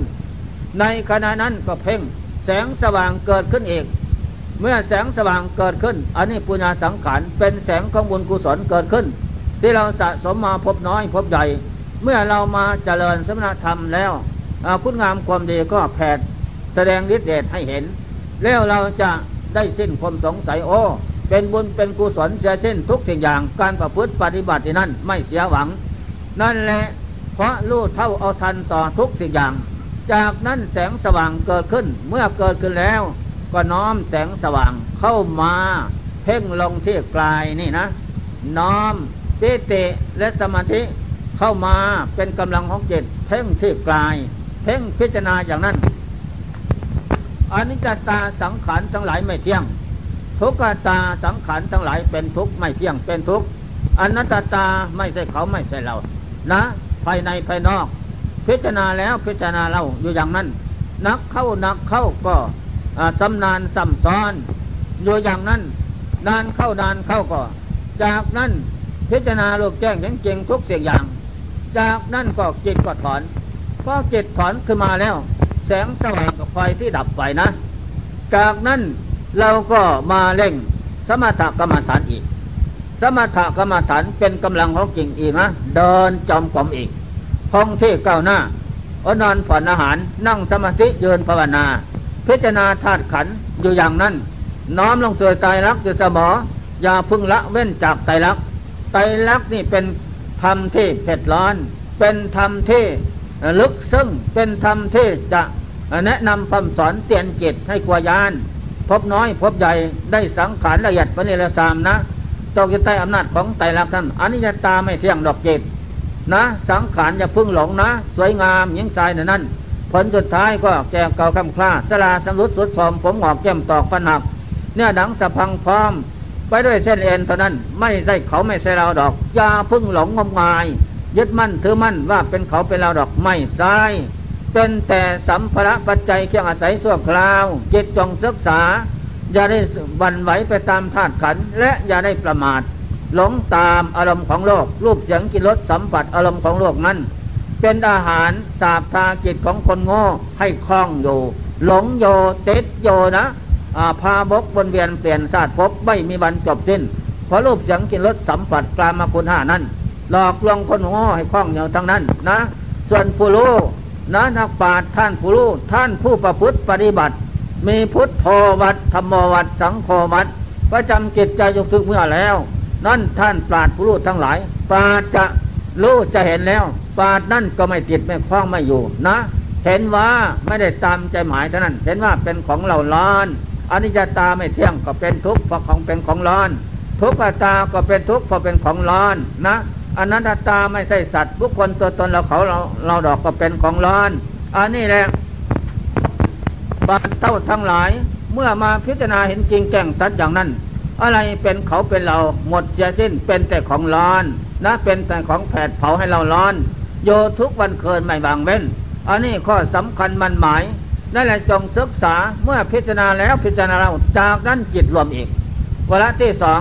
ในขณะนั้นก็เพ่งแสงสว่างเกิดขึ้นเอีก เมื่อแสงสว่างเกิดขึ้น อันนี้ปุญญาสังขารเป็นแสงของบุญกุศลเกิดขึ้น ที่เราสะสมมาพบน้อยพบใหญ่ เมื่อเรามาเจริญสมณธรรมแล้วคุณงามความดีก็แผดแสดงฤทธิ์เดชให้เห็น แล้วเราจะได้สิ้นความสงสัยโอ้เป็นบุญเป็นกุศลเสียสิ้นทุกสิ่งอย่างการประพฤติปฏิบัตินั้นไม่เสียหวัง นั่นแหละเพราะรู้เท่าเอาทันต่อทุกสิ่งอย่าง จากนั้นแสงสว่างเกิดขึ้นเมื่อเกิดขึ้นแล้ว ก็น้อมแสงสว่างเข้ามาเพ่งลงที่กลายนี่นะ น้อมปิติและสมาธิเข้ามาเป็นกำลังของจิตเพ่งที่กลาย เพ่งพิจารณาอย่างนั้นอนิจจตาสังขารทั้งหลายไม่เที่ยง ทุกขตาสังขารทั้งหลายเป็นทุกข์ไม่เที่ยงเป็นทุกข์อนัตตาไม่ใช่เขาไม่ใช่เรา นะ ภายในภายนอก พิจารณาแล้วพิจารณาเราอยู่อย่างนั้น นักเข้านักเข้าก็ จำนานซ้ำซ้อนอยู่อย่างนั้นนานเข้านานเข้าก็ จากนั้นพิจารณาโลกแจ้งจริงทุกเสียงอย่าง จากนั้นก็จิตก็ถอนพอจิตถอนขึ้นมาแล้ว แสงสว่างกับไฟที่ดับไปนะ จากนั้นเราก็มาเล่งสมถกรรมฐานอีก สมถกรรมฐานเป็นกำลังของจริงอีกนะเดินจอมกลมอีกคงที่ก้าวหน้าอนอนผ่อนอาหารนั่งสมาธิยืนภาวนา พิจารณาธาตุขันอยู่อย่างนั้น น้อมลงสู่ใจรักอยู่เสมออย่าพึ่งละเว้นจากใจรักใจรักนี่เป็นธรรมที่เผ็ดร้อน เป็นธรรมที่ลึกซึ้งเป็นธรรมที่จะแนะนำคำสอนเตียนจิตให้กวายาน พบน้อยพบใหญ่ได้สังขารละเอียดปณิรสามนะตกอยู่ใต้อำนาจของไตรลักษณ์ท่านอนิจจตาไม่เที่ยงดอกจิตนะ สังขารอย่าพึ่งหลงนะ สวยงามยิ่งทรายนั้น ผลสุดท้ายก็แก่เก่าคำคล้าสลาสมุดสุดสมผมหงอกแก้มตอกฟันหัก เนื้อหนังสะพังพร้อม ไปด้วยเส้นเอ็นเท่านั้นไม่ใช่เขาไม่ใช่เราดอกยาพึ่งหลงงมงาย ยึดมั่นถือมั่นว่าเป็นเขาเป็นเราดอกไม่ใช่เป็นแต่สัมภาระปัจจัยเครื่องอาศัยส่วคราวจิตจงศึกษา อย่าได้บันไหวไปตามธาตุขันและอย่าได้ประมาทหลงตามอารมณ์ของโลก รูปเสียงกินรสสัมผัสอารมณ์ของโลกนั้น เป็นอาหารสาบทาจิตของคนโง่ให้คล้องอยู่ หลงโยเต็ดโยนะพาบกบนเวียนเปลี่ยนศาสตร์พบไม่มีวันจบสิ้น เพราะรูปเสียงกินรสสัมผัสกลามาคุณห้านั้น หลอกลวงคนโง่ให้คล้องอยู่ทั้งนั้นนะ ส่วนผู้รู้นะนักปราชญ์ท่านผู้รู้ท่านผู้ประพฤติปฏิบัติ มีพุทธโธวัดธรรมวัดสังโฆวัดประจำจิตใจยกถึงเมื่อแล้ว นั่นท่านปราชญ์ผู้รู้ทั้งหลาย ปราชญ์จะรู้จะเห็นแล้ว ปาดนั่นก็ไม่ติดไม่คล้องไม่อยู่นะ เห็นว่าไม่ได้ตามใจหมายเท่านั้น เห็นว่าเป็นของเราล้อนอนิจจตาไม่เที่ยงก็เป็นทุกข์เพราะของเป็นของร้อน ทุกขตาก็เป็นทุกข์เพราะเป็นของร้อนนะอนัตตาไม่ใช่สัตว์บุคคลตัวตนเราเขาเราเราดอกก็เป็นของร้อนอันนี้แหละบาเต้าทั้งหลาย เมื่อมาพิจารณาเห็นจริงแก่งสัตว์อย่างนั้น อะไรเป็นเขาเป็นเราหมดเสียสิ้นเป็นแต่ของร้อนนะเป็นแต่ของแผดเผาให้เราร้อน โยทุกวันเคินไม่บางเว้น อันนี้ข้อสำคัญมันหมายนั่นแหละจงศึกษาเมื่อพิจารณาแล้วพิจารณาเราจากนั้นจิตรวมอีกวระที่สอง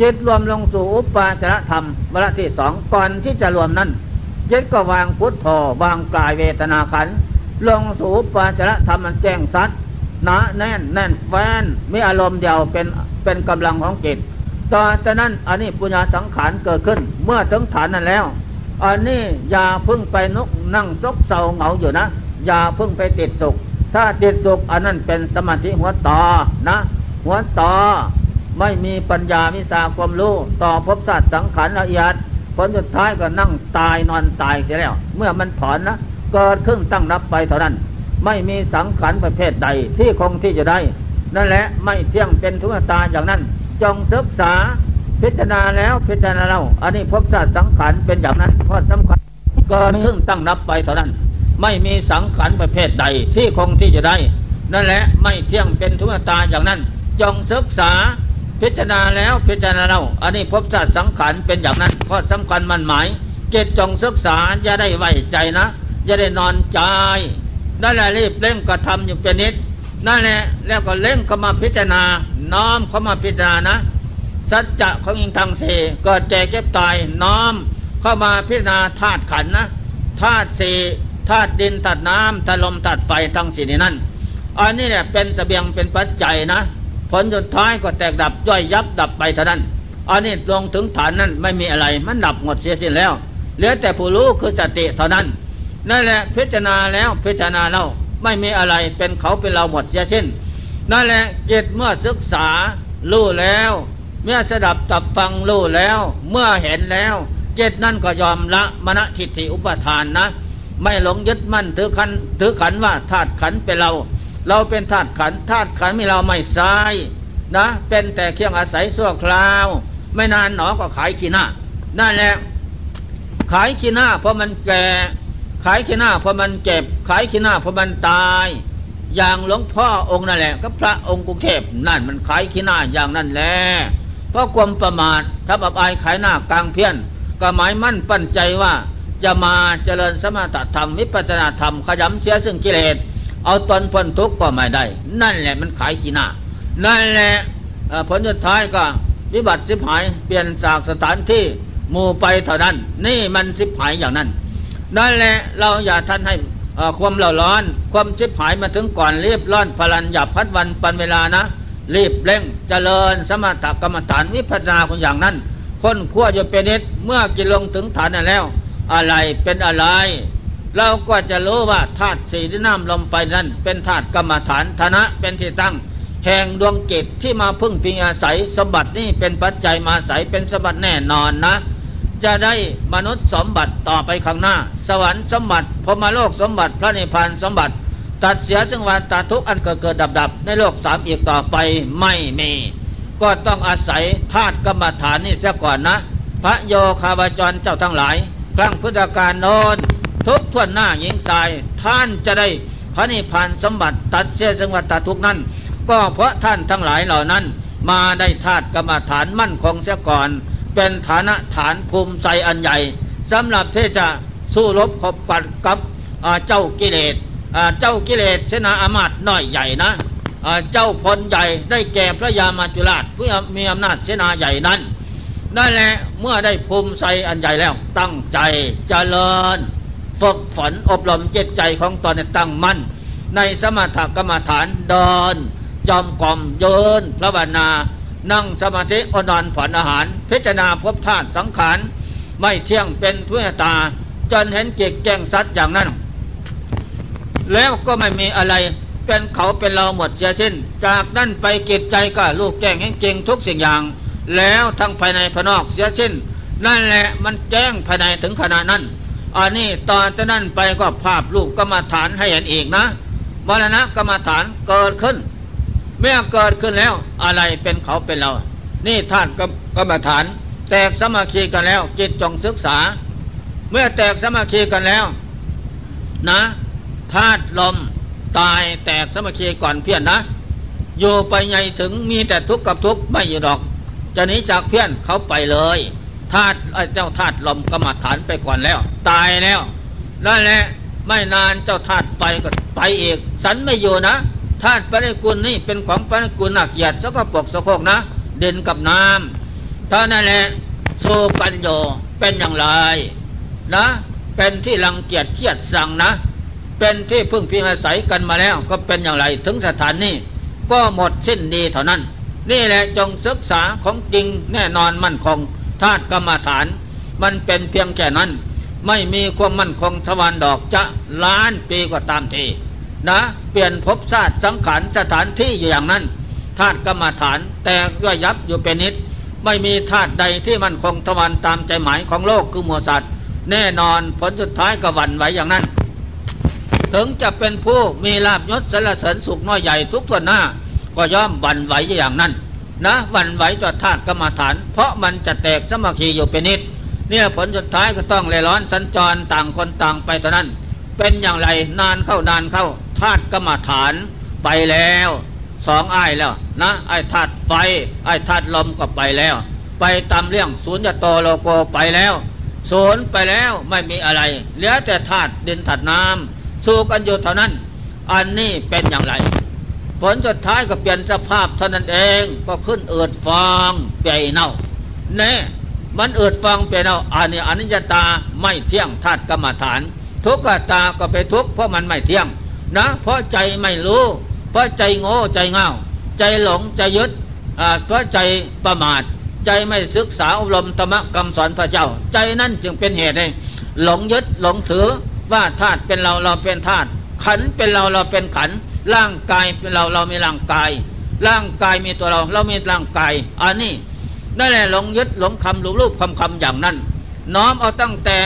จิตรวมลงสู่อุปาจารธรรมวระที่สองก่อนที่จะรวมนั้นจิตก็วางพุทโธวางกายเวทนาขันลงสู่อุปาจารธรรมมันแจ้งสัตหนาแน่นแน่นแฟนมีอารมณ์เดียวเป็นเป็นกำลังของจิตต่อจากนั้นอันนี้ปุญญาสังขารเกิดขึ้น เมื่อถึงฐานนั้นแล้ว อันนี้อย่าพึ่งไปนกนั่งซบเศร้าเหงาอยู่นะ อย่าพึ่งไปติดสุข ถ้าติดสุขอันนั้นเป็นสมาธิหัวต่อนะ หัวต่อไม่มีปัญญาวิสาความรู้ต่อภพสัตว์สังขารละเอียดผลสุดท้ายก็นั่งตายนอนตายเสียแล้ว เมื่อมันถอนนะเกิดขึ้นตั้งรับไปเท่านั้น ไม่มีสังขารประเภทใดที่คงที่จะได้ นั่นแหละไม่เที่ยงเป็นทุกตาอย่างนั้น จงศึกษา พิจารณาแล้วพิจารณาเล่าอันนี้พบชาติสังขารเป็นอย่างนั้นเพราะสำคัญเกิดขึ้นตั้งรับไปเท่านั้น ไม่มีสังขารประเภทใดที่คงที่จะได้ นั่นแหละไม่เที่ยงเป็นทุกตาอย่างนั้น จงศึกษาพิจารณาแล้วพิจารณาเล่าอันนี้พบชาติสังขารเป็นอย่างนั้นเพราะสำคัญมันหมายเกตจงศึกษาอย่าได้ไว้ใจนะอย่าได้นอนใจนั่นแหละรีบเร่งกระทำอยู่เป็นนิดนั่นแหละแล้วก็เร่งเข้ามาพิจารณาน้อมเข้ามาพิจารณานะ สัจจะของอิงทางเสเกิดแก่เก็บตายน้อม เข้ามาพิจารณาธาตุขันนะธาตุเสธาตุดินธาตุน้ำธาตุลมธาตุไฟทั้งสี่นี้นั่นอันนี้เนี่ยเป็นสเสบียงเป็นปัจจัยนะ ผลสุดท้ายก็แตกดับย่อยยับดับไปเท่านั้นอันนี้ลงถึงฐานนั้นไม่มีอะไรมันดับหมดเสียสิ้นแล้วเหลือแต่ผู้รู้คือสติเท่านั้นนั่นแหละพิจารณาแล้วพิจารณาแล้วไม่มีอะไรเป็นเขาเป็นเราหมดเสียสิ้นนั่นแหละเกิดเมื่อศึกษารู้แล้ว มื่อสดับตับฟังรู้แล้ว เมื่อเห็นแล้ว เจตนั่นก็ยอมละมณฑิฐิอุปทานนะ ไม่หลงยึดมั่นถือขันถือขันว่าธาตุขันเป็นเรา เราเป็นธาตุขันธาตุขันมีเราไม่ใช่นะ เป็นแต่เครื่องอาศัยชั่วคราว ไม่นานหนอก็ขายขี้หน้านั่นแหละขายขี้หน้าเพราะมันแก่ ขายขี้หน้าเพราะมันเจ็บ ขายขี้หน้าเพราะมันตาย อย่างหลวงพ่อองค์นั่นแหละ ก็พระองค์กรุงเทพนั่นมันขายขี้หน้าอย่างนั้นแหละ เพราะความประมาทถ้าบับอายขายหน้ากลางเพี้ยนก็หมายมั่นปั้นใจว่า จะมาเจริญสมถธรรมวิปัสนาธรรมขยำเสียซึ่งกิเลสเอาตนพ้นทุกข์ก็ไม่ได้ นั่นแหละมันขายขี้หน้า นั่นแหละผลสุดท้ายก็วิบัติสิบหายเปลี่ยนจากสถานที่มูไปเท่านั้น นี่มันชิบหายอย่างนั้น นั่นแหละเราอย่าท่านให้ความเล่าร้อน ความชิบหายมาถึงก่อนรีบร้อนพลันอย่าพัดวันปันเวลานะ รีบเร่งเจริญสมถกรรมฐานวิปัสนาคนอย่างนั้น คนขั้วอยู่เป็นนิดเมื่อกินลงถึงฐานนั้นแล้ว อะไรเป็นอะไร เราก็จะรู้ว่าธาตุสี่ที่น้ำลมไปนั้น เป็นธาตุกรรมฐานธนะเป็นที่ตั้ง แห่งดวงจิตที่มาพึ่งพิงอาศัยสมบัตินี่เป็นปัจจัยมาอาศัยเป็นสมบัติแน่นอนนะ จะได้มนุษย์สมบัติต่อไปข้างหน้า สวรรค์สมบัติพมโลกสมบัติพระนิพพานสมบัติ ตัดเสียจังหวัดตัดทุกอันเกิดเกิดดับดับในโลกสามอีกต่อไปไม่มี ก็ต้องอาศัยธาตุกรรมฐานนี่เสียก่อนนะ พระโยคาวจรเจ้าทั้งหลาย ครั้งพุทธกาลโนนทุกทวนหน้าหญิงสาย ท่านจะได้พระนิพพานสมบัติตัดเสียจังหวัดตัดทุกนั้น ก็เพราะท่านทั้งหลายเหล่านั้น มาได้ธาตุกรรมฐานมั่นคงเสียก่อน เป็นฐานะฐานภูมิใจอันใหญ่สำหรับที่จะสู้รบขบปัดกับเจ้ากิเลส เจ้ากิเลสเสนาอามาตน้อยใหญ่นะเจ้าพลใหญ่ได้แก่พระยามาจุราชเพื่อมีอำนาจเสนาใหญ่นั้นนั่นแหละเมื่อได้ภูมิใจอันใหญ่แล้ว ตั้งใจเจริญฝึกฝนอบรมเจตใจของตนตั้งมั่นในสมถกรรมฐานเดิน จอมกลมเยินพระวนา นั่งสมาธิอนอนผ่อนอาหาร พิจารณาพบธาตุสังขาร ไม่เที่ยงเป็นทุยตา จนเห็นเกกแจ้งสัตว์อย่างนั้น แล้วก็ไม่มีอะไร เป็นเขาเป็นเราหมดเสียสิ้น จากนั้นไปกิจใจก็ลูกแจ้งแห่งจริงทุกสิ่งอย่าง แล้วทั้งภายในภายนอกเสียสิ้น นั่นแหละมันแจ้งภายในถึงขนาดนั้นอันนี้ตอนจะนั่นไปก็ภาพรูปกรรมฐานให้เห็นอีกนะมรณะกรรมฐานเกิดขึ้น เมื่อเกิดขึ้นแล้วอะไรเป็นเขาเป็นเรา นี่ท่านกรรมฐาน แตกสมาคีกันแล้วจิตจงศึกษา เมื่อแตกสมาคีกันแล้ว นะ ธาตุลมตายแตกสมาคีก่อนเพี้ยนนะอยู่ไปใหญ่ถึงมีแต่ทุกข์กับทุกข์ไม่อยู่ดอก จะหนีจากเพี้ยนเขาไปเลยธาตุเจ้าธาตุลมกรรมฐานไปก่อนแล้ว ตายแล้วนั่นแหละไม่นานเจ้าธาตุไฟก็ไปอีกสันไม่อยู่นะธาตุปริกุลนี่เป็นของปริกุลหน่าเกียรติสกปรกสกโคกนะ เด่นกับน้ำท่านั่นแหละโซกันโยเป็นอย่างไรนะ เป็นที่รังเกียจเครียดสั่งนะ เป็นที่พึ่งพิงอาศัยกันมาแล้วก็เป็นอย่างไรถึงสถานนี้ก็หมดสิ้นดีเท่านั้น นี่แหละจงศึกษาของจริงแน่นอนมั่นคงธาตุกรรมฐาน มันเป็นเพียงแค่นั้น ไม่มีความมั่นคงทวารดอกจะล้านปีก็ตามทีนะเปลี่ยนภพชาติสังขารสถานที่อยู่อย่างนั้นธาตุกรรมฐานแต่ก็ยับอยู่เป็นนิด ไม่มีธาตุใดที่มั่นคงทวันตามใจหมายของโลกคือมัวสัตว์แน่นอนผลสุดท้ายก็หวั่นไหวอย่างนั้น ถึงจะเป็นผู้มีลาบยศสรรเสริญสุขน้อยใหญ่ทุกทวนหน้า ก็ย่อมวันไหวอย่างนั้น นะวันไหวต่อธาตุกรรมฐาน เพราะมันจะแตกสมาคีอยู่เป็นนิด เนี่ยผลสุดท้ายก็ต้องเลยร้อนสัญจรต่างคนต่างไปเท่านั้น เป็นอย่างไรนานเข้านานเข้าธาตุกรรมฐานไปแล้วสองอ้ายแล้วนะไอ้ธาตุไฟไอ้ธาตุลมก็ไปแล้ว ไปตามเรื่องศูนย์โตโลโกไปแล้วศูนย์ไปแล้วไม่มีอะไร เหลือแต่ธาตุดินธาตุน้ำ สู้กันอยู่เท่านั้น อันนี้เป็นอย่างไร ผลสุดท้ายก็เปลี่ยนสภาพเท่านั้นเองก็ขึ้นเอิดฟองเปียเน่าแน่มันเอิดฟองเปียเน่าอันนี้อนิจจตาไม่เที่ยงธาตุกรรมฐาน ทุกขตาก็ไปทุกเพราะมันไม่เที่ยงนะ เพราะใจไม่รู้ เพราะใจโง่ใจเง่าใจหลงใจยึดเพราะใจประมาท ใจไม่ศึกษาอบรมธรรมคำสอนพระเจ้า ใจนั่นจึงเป็นเหตุให้หลงยึดหลงถือ ว่าธาตุเป็นเราเราเป็นธาตุขันเป็นเราเราเป็นขัน ร่างกายเป็นเราเรามีร่างกาย ร่างกายมีตัวเราเรามีร่างกายอันนี้นั่นแหละหลงยึดหลงคำรูปรูปคำคำอย่างนั้น น้อมเอาตั้งแต่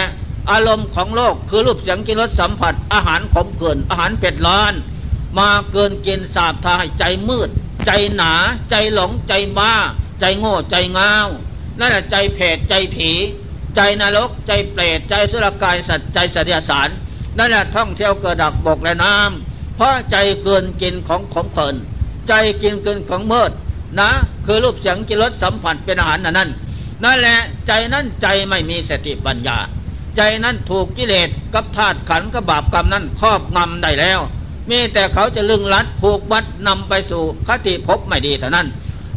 อารมณ์ของโลกคือรูปเสียงกินรสสัมผัส อาหารขมเกินอาหารเป็ดร้อน มาเกินกินสาบทายใจมืด ใจหนา ใจหลงใจบ้า ใจโง่ใจเงานั่นแหละใจเพศใจผี ใจนรกใจเปรตใจสุรกายสัตว์ใจสัตยสารนั่นแหละท่องเที่ยวเกิดดักบกและน้ำเพราะใจเกินกินของขมเขินใจกินเกินของเมิดนะ คือรูปเสียงกิรสสัมผัสเป็นอาหารนั่นนั่นนั่นแหละใจนั้นใจไม่มีสติปัญญา ใจนั้นถูกกิเลสกับธาตุขันกับบาปกรรมนั้นครอบงำได้แล้ว มีแต่เขาจะลึงลัดผูกมัดนำไปสู่คติภพไม่ดีเท่านั้น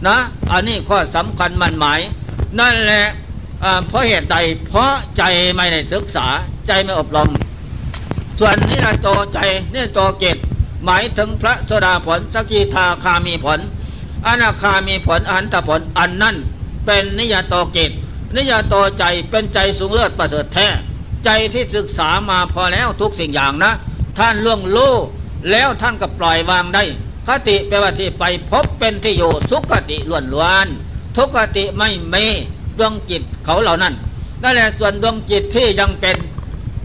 นะ อันนี้ข้อสำคัญมันหมาย นั่นแหละ เพราะเหตุใด เพราะใจไม่ได้ศึกษาใจไม่อบรม ส่วนนี้โตใจนี่โตเกตหมายถึงพระโสดาผลสกิทาคามีผลอนาคามีผลอันตผลอันนั่นเป็นนิยตโตเกตนิยตโตใจเป็นใจสูงเลิศประเสริฐแท้ ใจที่ศึกษามาพอแล้วทุกสิ่งอย่างนะ ท่านล่วงรู้แล้วท่านก็ปล่อยวางได้ คติแปลว่าที่ไปพบเป็นที่อยู่สุขติล้วนล้วนทุกติไม่มี ดวงจิตเขาเหล่านั้นนั่นแหละส่วนดวงจิตที่ยังเป็น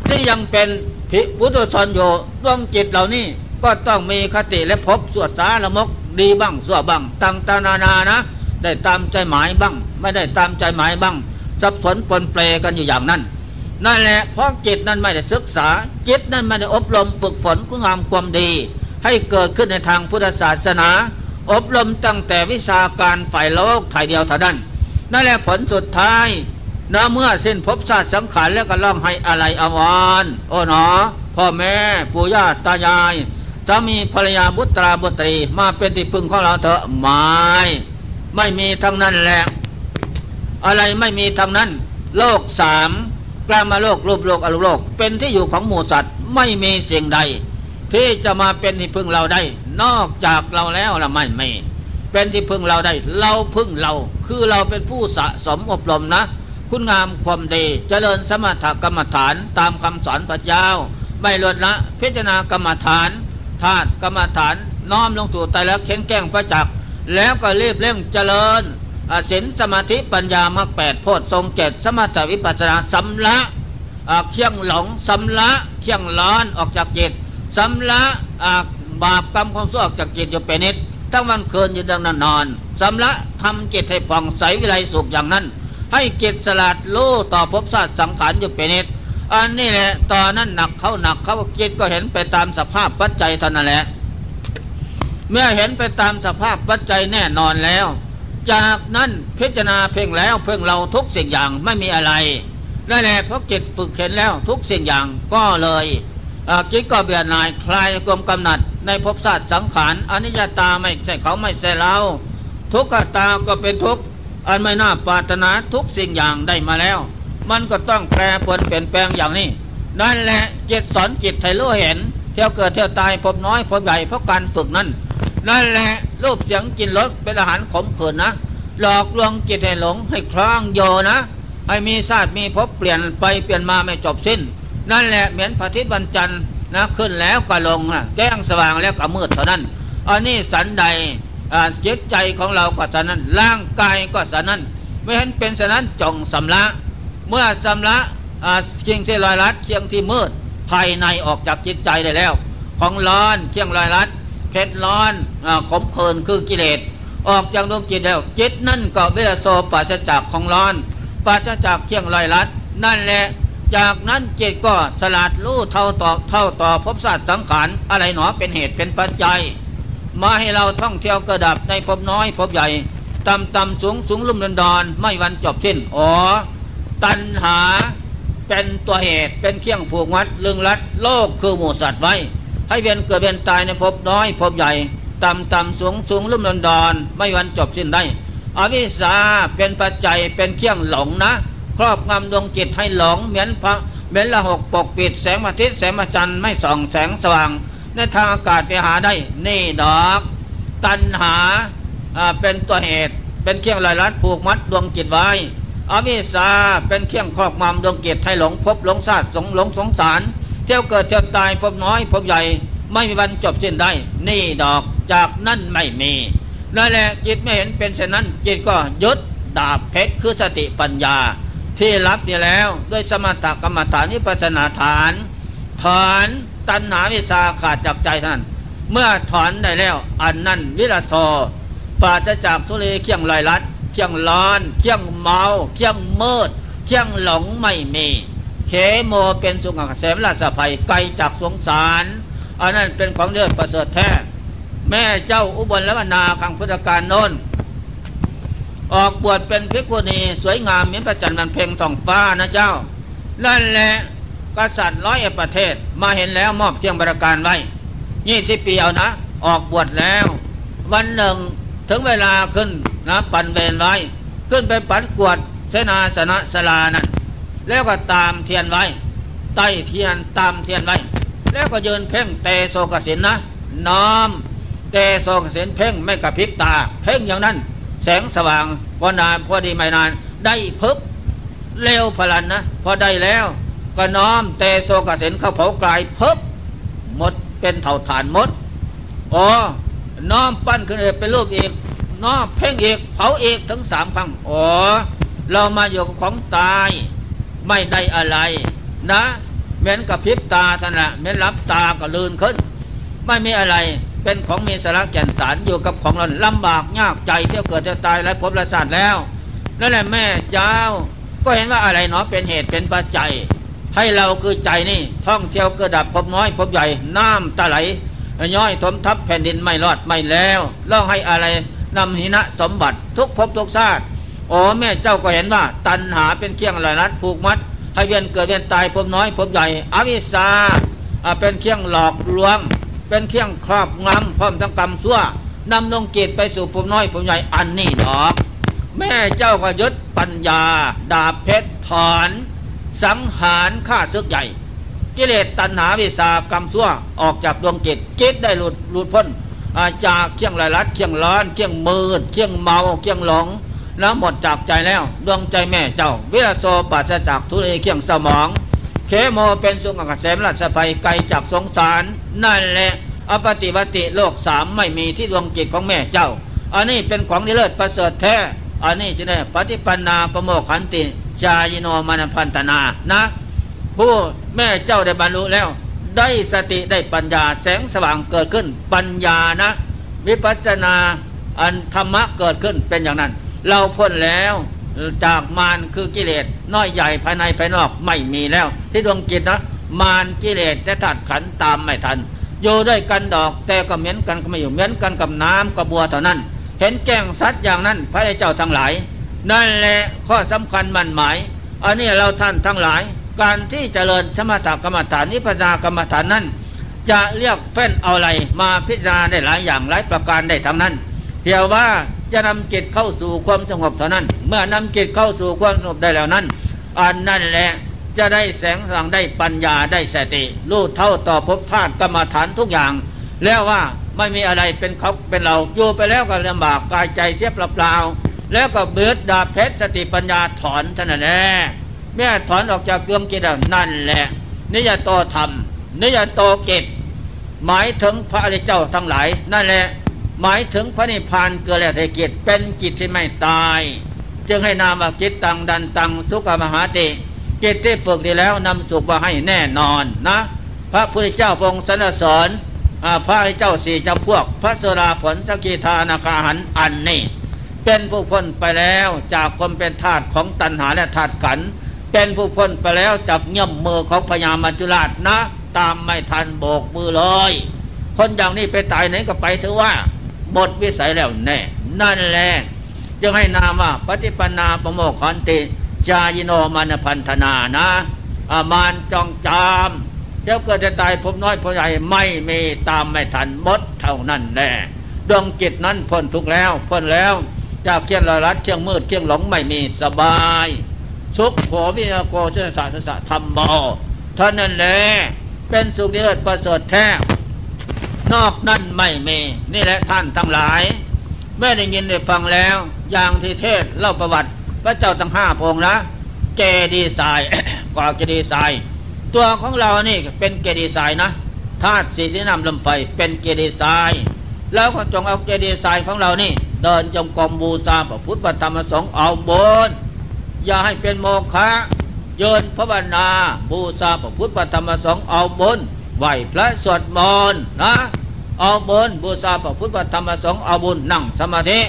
ที่ยังเป็นพิพุทธชนโยดวงจิตเหล่านี้ก็ต้องมีคติและพบสวดสารมกดีบ้างสัวบ้างต่างตานานานะ ได้ตามใจหมายบ้าง ไม่ได้ตามใจหมายบ้างสับสนปนเปลกันอยู่อย่างนั้นนั่นแหละเพราะจิตนั้นไม่ได้ศึกษาจิตนั้นไม่ได้อบรมฝึกฝนคุณงามความดี ให้เกิดขึ้นในทางพุทธศาสนา อบรมตั้งแต่วิชาการฝ่ายโลกถ่ายเดียวเท่านั้น นั่นแหละผลสุดท้ายนะเมื่อสิ้นภพศาสตร์สังขารแล้วก็ร้องให้อะไรอวรโอ้หนอ พ่อแม่ปู่ย่าตายายสามีภรรยาบุตราบุตรี มาเป็นที่พึ่งของเราเถอะไม่ไม่มีทั้งนั้นแหละ อะไรไม่มีทั้งนั้น โลกสามกลามาโลกรูปโลกอรูปโลก เป็นที่อยู่ของหมูสัตว์ไม่มีสิ่งใด ที่จะมาเป็นที่พึ่งเราได้ นอกจากเราแล้วละไม่ไม่ เป็นที่พึ่งเราได้ เราพึ่งเรา คือเราเป็นผู้สะสมอบรมนะ คุณงามความดีเจริญสมถกรรมฐานตามคำสอนพระเจ้า ไม่ลดละพิจารณากรรมฐานธาตุกรรมฐานน้อมลงสู่ใจแล้วเข็นแก้งพระจักษ์แล้วก็รีบเร่งเจริญศีลสมาธิปัญญามรรคแปดโพชทรงเจตสมถวิปัสสนาสำละเคียงหลงสำละเคียงร้อนออกจากจิตสำละบาปกรรมความชั่วจากจิตอยู่เป็นนิด ทั้งวันคืนอยู่ดังนั้นนอนสำละทำจิตให้ผ่องใสวิไลสุขอย่างนั้น ให้จิตสลัดโล่ต่อภพชาติสังขารอยู่เป็นนิดอันนี้แหละตอนนั้นหนักเขาหนักเขาจิตก็เห็นไปตามสภาพปัจจัยเท่านั้นแหละ เมื่อเห็นไปตามสภาพปัจจัยแน่นอนแล้ว จากนั้นพิจารณาเพ่งแล้วเพ่งเราทุกสิ่งอย่างไม่มีอะไรนั่นแหละเพราะจิตฝึกเห็นแล้วทุกสิ่งอย่างก็เลยจิตก็เบียดนายคลายกลมกำหนัด ในภพศาสตร์สังขารอนิจจตาไม่ใช่เขาไม่ใช่เราทุกขตาก็เป็นทุกอันไม่น่าปรารถนาทุกสิ่งอย่างได้มาแล้ว มันก็ต้องแปรปรวนเปลี่ยนแปลงอย่างนี้ นั่นแหละจิตสอนจิตให้รู้เห็น เที่ยวเกิดเที่ยวตายพบน้อยพบใหญ่เพราะการฝึกนั้น นั่นแหละรูปเสียงกินรสเป็นอาหารขมขื่นนะ หลอกลวงจิตให้หลงให้คลางโยนะ ให้มีชาสติมีพบเปลี่ยนไปเปลี่ยนมาไม่จบสิ้น นั่นแหละเหมือนพระอาทิตย์วันจันทร์ นะขึ้นแล้วก็ลงนะแจ้งสว่างแล้วก็มืดเท่านั้นอันนี้สันใดจิตใจของเราก็สันนั้น ร่างกายก็สันนั้น ไม่เห็นเป็นสันนั้นจงสำละเมื่อสำละเชียงที่ลอยลัดเชียงที่มืดภายในออกจากจิตใจได้แล้ว ของร้อนเคียงลอยลัดเพชรร้อนอขมเคินคือกิเลสออกจากดวงจิตแล้วจิตนั่นก็เวลาโซปราจากของร้อนปราจากเคียงลอยลัดนั่นแหละ จากนั้นจิตก็สลาดรู้เท่าต่อเท่าต่อพศาสตร์สังขารอะไรหนอเป็นเหตุเป็นปัจจัย มาให้เราท่องเที่ยวกระดับในภพน้อยภพใหญ่ต่ำต่ำสูงสูงลุ่มดอนดอนไม่วันจบสิ้นอ๋อ ตัณหาเป็นตัวเหตุเป็นเครื่องผูกมัดลึงรัดโลกคือหมู่สัตว์ไว้ ให้เวียนเกิดเวียนตายในภพน้อยภพใหญ่ ต่ำต่ำสูงสูงลุ่มดอนดอนไม่วันจบสิ้นได้ อวิชชาเป็นปัจจัยเป็นเครื่องหลงนะ รอบงำดวงจิตให้หลงเหมือนพระเหมือนละหกปกปิดแสงอาทิตย์แสงอาจันทร์ไม่ส่องแสงสว่าง ในทางอากาศไปหาได้ นี่ดอก ตัณหาเป็นตัวเหตุ เป็นเครื่องลายลัดผูกมัดดวงจิตไว้อวิชชาเป็นเครื่องครอบงำดวงจิตให้หลงพบหลงซาตสงหลงสงสาร เที่ยวเกิดเที่ยวตายพบน้อยพบใหญ่ ไม่มีวันจบสิ้นได้ นี่ดอกจากนั่นไม่มีนั่นแหละจิตไม่เห็นเป็นเช่นนั้น จิตก็ยึดดาบเพชรคือสติปัญญา ที่รับนี่แล้วด้วยสมถกรรมฐานนิพพานาฐาน ถอนตัณหาวิชาขาดจากใจท่านเมื่อถอนได้แล้วอันนั้นวิรโสปราศจากทุเลเคียงลอยลัดเคียงร้อนเคียงเมาเคียงมืดเคียงหลงไม่มีเขโมเป็นสุขเสมราชภัยไกลจากสงสารอันนั้นเป็นของเลือดประเสริฐแท้แม่เจ้าอุบลและวนาคังพุทธการโน้น ออกบวชเป็นพิกุณีสวยงามเหมือนพระจันทร์มันเพ่งทองฟ้านะเจ้า นั่นแหละกษัตริย์ร้อยประเทศมาเห็นแล้วมอบเทียนบริการไว้ยี่สิบปีเอานะ ออกบวชแล้ว วันหนึ่งถึงเวลาขึ้นนะปันเวรไว้ ขึ้นไปปัดกวาดเสนาสนะศาลานั้นแล้วก็ตามเทียนไว้ ใต้เทียนตามเทียนไว้ แล้วก็ยืนเพ่งเตโชกสิณนะ น้อมเตโชกสิณเพ่งไม่กระพริบตา เพ่งอย่างนั้น แสงสว่างพอนานพอดีไม่นาน ได้พึบเร็วพลันนะพอได้แล้ว ก็น้อมเตโซกสินเข้าเผากลายพึบหมดเป็นเท่าฐานหมดอ๋อน้อมปั้นขึ้นเอกเป็นรูปอีกน้อมเพ่งอีกเผาอีกถึงสามครั้งอ๋อเรามาอยู่ของตายไม่ได้อะไร นะเหมือนกับพิบตาท่านละเหมือนรับตาก็ลืนขึ้น ไม่มีอะไร เป็นของมีสาระแก่นสารอยู่กับของเราลำบากยากใจเที่ยวเกิดจะตายและพบละศาสตร์แล้วนั่นแหละแม่เจ้า ก็เห็นว่าอะไรเนาะเป็นเหตุเป็นปัจจัย ให้เราคือใจนี่ท่องเที่ยวเกิดดับพบน้อยพบใหญ่น้ำตาไหลย่อยทมทับแผ่นดินไม่รอดไม่แล้วล่องให้อะไรนำหินะสมบัติทุกภพทุกชาติโอ้แม่เจ้าก็เห็นว่า ตัณหาเป็นเครื่องลอยลัดผูกมัดให้เวียนเกิดเวียนตายพบน้อยพบใหญ่อวิชชาเป็นเครื่องหลอกลวง เป็นเครื่องครอบงำพร้อมทั้งกรรมชั่วนำลงจิตไปสู่พบน้อยพบใหญ่อันนี้ดอกแม่เจ้าก็ยึดปัญญา ดาบเพชรถอน สังหารฆ่าซึกใหญ่ กิเลสตัณหาวิสากรรมชั่วออกจากดวงจิตจิตได้หลุดหลุดพ้นจากเคียงลายลัดเคียงร้อนเคียงมืดเคียงเมาเคียงหลงแล้วหมดจากใจแล้ว ดวงใจแม่เจ้า วิรโสปัสจากทุเรเคียงสมอง เคโมเป็นสุงกเสมราชภัยไกลจากสงสาร นั่นแหละอปฏิวัติโลกสามไม่มีที่ดวงจิตของแม่เจ้า อันนี้เป็นของที่เลิศประเสริฐแท้ อันนี้จะได้ปฏิปันนาประโมขันติจายโนมานพันตนานะ ผู้แม่เจ้าได้บรรลุแล้ว ได้สติได้ปัญญาแสงสว่างเกิดขึ้นปัญญานะ วิปัสนาอันธรรมะเกิดขึ้นเป็นอย่างนั้น เราพ้นแล้ว จากมารคือกิเลสน้อยใหญ่ภายในภายนอกไม่มีแล้ว ที่ดวงจิตนะมารกิเลสและถัดขันตามไม่ทันอยู่ด้วยกันดอกแต่ก็เหมือนกันก็ไม่อยู่เหมือนกันกับน้ำกับบัวเท่านั้น เห็นแจ้งสัตว์อย่างนั้นพระเจ้าทั้งหลาย นั่นแหละข้อสำคัญมันหมาย อันนี้เราท่านทั้งหลาย การที่เจริญสมถกรรมฐานนิพพานกรรมฐานนั้น จะเรียกเฟ้นเอาอะไรมาพิจารณาได้หลายอย่างหลายประการได้ทำนั้นเพียงว่า จะนำจิตเข้าสู่ความสงบเท่านั้น เมื่อนำจิตเข้าสู่ความสงบได้แล้วนั้น อันนั่นแหละจะได้แสงสว่างได้ปัญญาได้สติรู้เท่าต่อภพธาตุกรรมฐานทุกอย่าง แล้วว่าไม่มีอะไรเป็นเขาเป็นเราอยู่ไปแล้วก็ลำบากกายใจเสียเปล่าๆแล้วก็เบือดดาเพชรสติปัญญาถอนท่านแน่แม่ถอนออกจากดวงจิตนั่นแหละ นิยโตธรรม นิยโตเกตหมายถึงพระอริยเจ้าทั้งหลาย นั่นแหละ หมายถึงพระนิพพานเกิดแล้วเทกิจเป็นจิตที่ไม่ตาย จึงให้นามว่าจิตตังดันตังทุกขมหาติจิตที่ฝึกดีแล้วนำสุขมาให้แน่นอนนะ พระพุทธเจ้าพงศนสอนพระเจ้าสี่จำพวก พระสราผลสกิทานาคาหันอันนี้เป็นผู้พ้นไปแล้วจากความเป็นทาตุของตัณหาและธาตุขัน เป็นผู้พ้นไปแล้วจากเงี่ยมมือของพญามัจจุราชนะ ตามไม่ทันโบกมือเลย คนอย่างนี้ไปตายไหนก็ไปเถอะว่า หมดวิสัยแล้วแน่ นั่นแหละจึงให้นามว่าปฏิปนาประโมขันติจายโนมานพันธนานะอามานจองจามเจ้าเกิดจะตายพบน้อยพบใหญ่ไม่มีตามไม่ทันมดเท่านั้นแหละดวงจิตนั้นพ้นทุกแล้วพ้นแล้วจากเคียงละรัดเคียงมืดเคียงหลงไม่มีสบายสุขโขวิยโกเชสะสะธรรมบอท่านนั่นแหละเป็นสุขเลิศประเสริฐแท้ นอกนั่นไม่มีนี่แหละท่านทั้งหลาย เมื่อได้ยินได้ฟังแล้ว อย่างที่เทศเล่าประวัติ พระเจ้าตั้งห้าพงนะเกดีสายกว่าเกดีสายตัวของเรานี่เป็นเกดีสายนะธาตุสีที่นำลมไฟเป็นเกดีสายแล้วก็จงเอาเกดีสายของเรานี่ เดินจงกรมบูชาพระพุทธธรรมสงฆ์เอาบนอย่าให้เป็นโมฆะเยินพระบรรณาบูชาพระพุทธธรรมสงฆ์เอาบนไหวพระสวดมนต์นะ เอาบนบูชาพระพุทธธรรมสงฆ์เอาบุญนั่งสมาธิ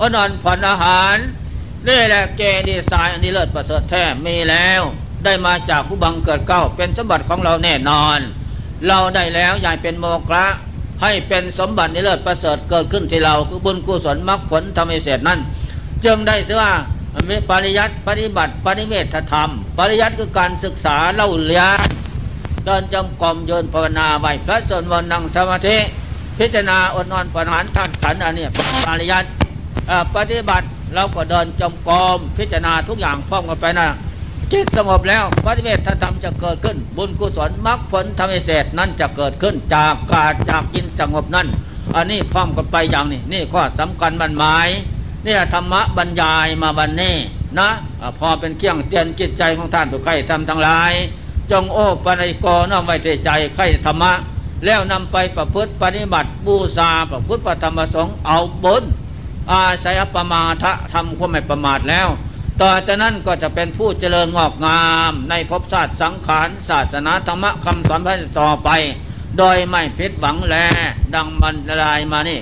อนอนผ่อนอาหารนี่แหละเกดีสายอันนี้เลิศประเสริฐแท้มีแล้ว ได้มาจากผู้บังเกิดเก้าเป็นสมบัติของเราแน่นอน เราได้แล้วอย่าเป็นโมฆะให้เป็นสมบัติในเลิศประเสริฐเกิดขึ้นที่เราคือบุญกุศลมรรคผลทำให้เสร็จนั้น จึงได้เสือปริยัติปฏิบัติปฏิเวทธรรม ปริยัติคือการศึกษาเล่าเรียนเดินจำกรมโยนภาวนาไหวพระสวดมนต์นั่งสมาธิ พิจารณาอดนอนปนานท่านขันอันนี้ปริยัติปฏิบัติเราก็เดินจมกรมพิจารณาทุกอย่างพร้อมกันไปนะจิตสงบแล้วปฏิเวทธรรมจะเกิดขึ้น บุญกุศลมรรคผลทำให้เสร็จนั้นจะเกิดขึ้นจากกาจากกินสงบนั้น อันนี้พร้อมกันไปอย่างนี้ นี่ข้อสำคัญมันหมายนี่ธรรมะบรรยายมาวันนี้นะพอเป็นเครื่องเตือนจิตใจของท่านผู้ใครทำทั้งหลาย จงโอ้ปริกน้อมไว้ใจใครธรรมะ แล้วนำไปประพฤติปฏิบัติบูชาประพฤติปธรรมสงฆ์เอาบุญอาศัยอัปมาทะทำความไม่ประมาทแล้ว ต่อจากนั้นก็จะเป็นผู้เจริญงอกงามในภพศาสตร์สังขารศาสนาธรรมคำสอนพระต่อไป โดยไม่ผิดหวังแล ดังบรรยายมานี่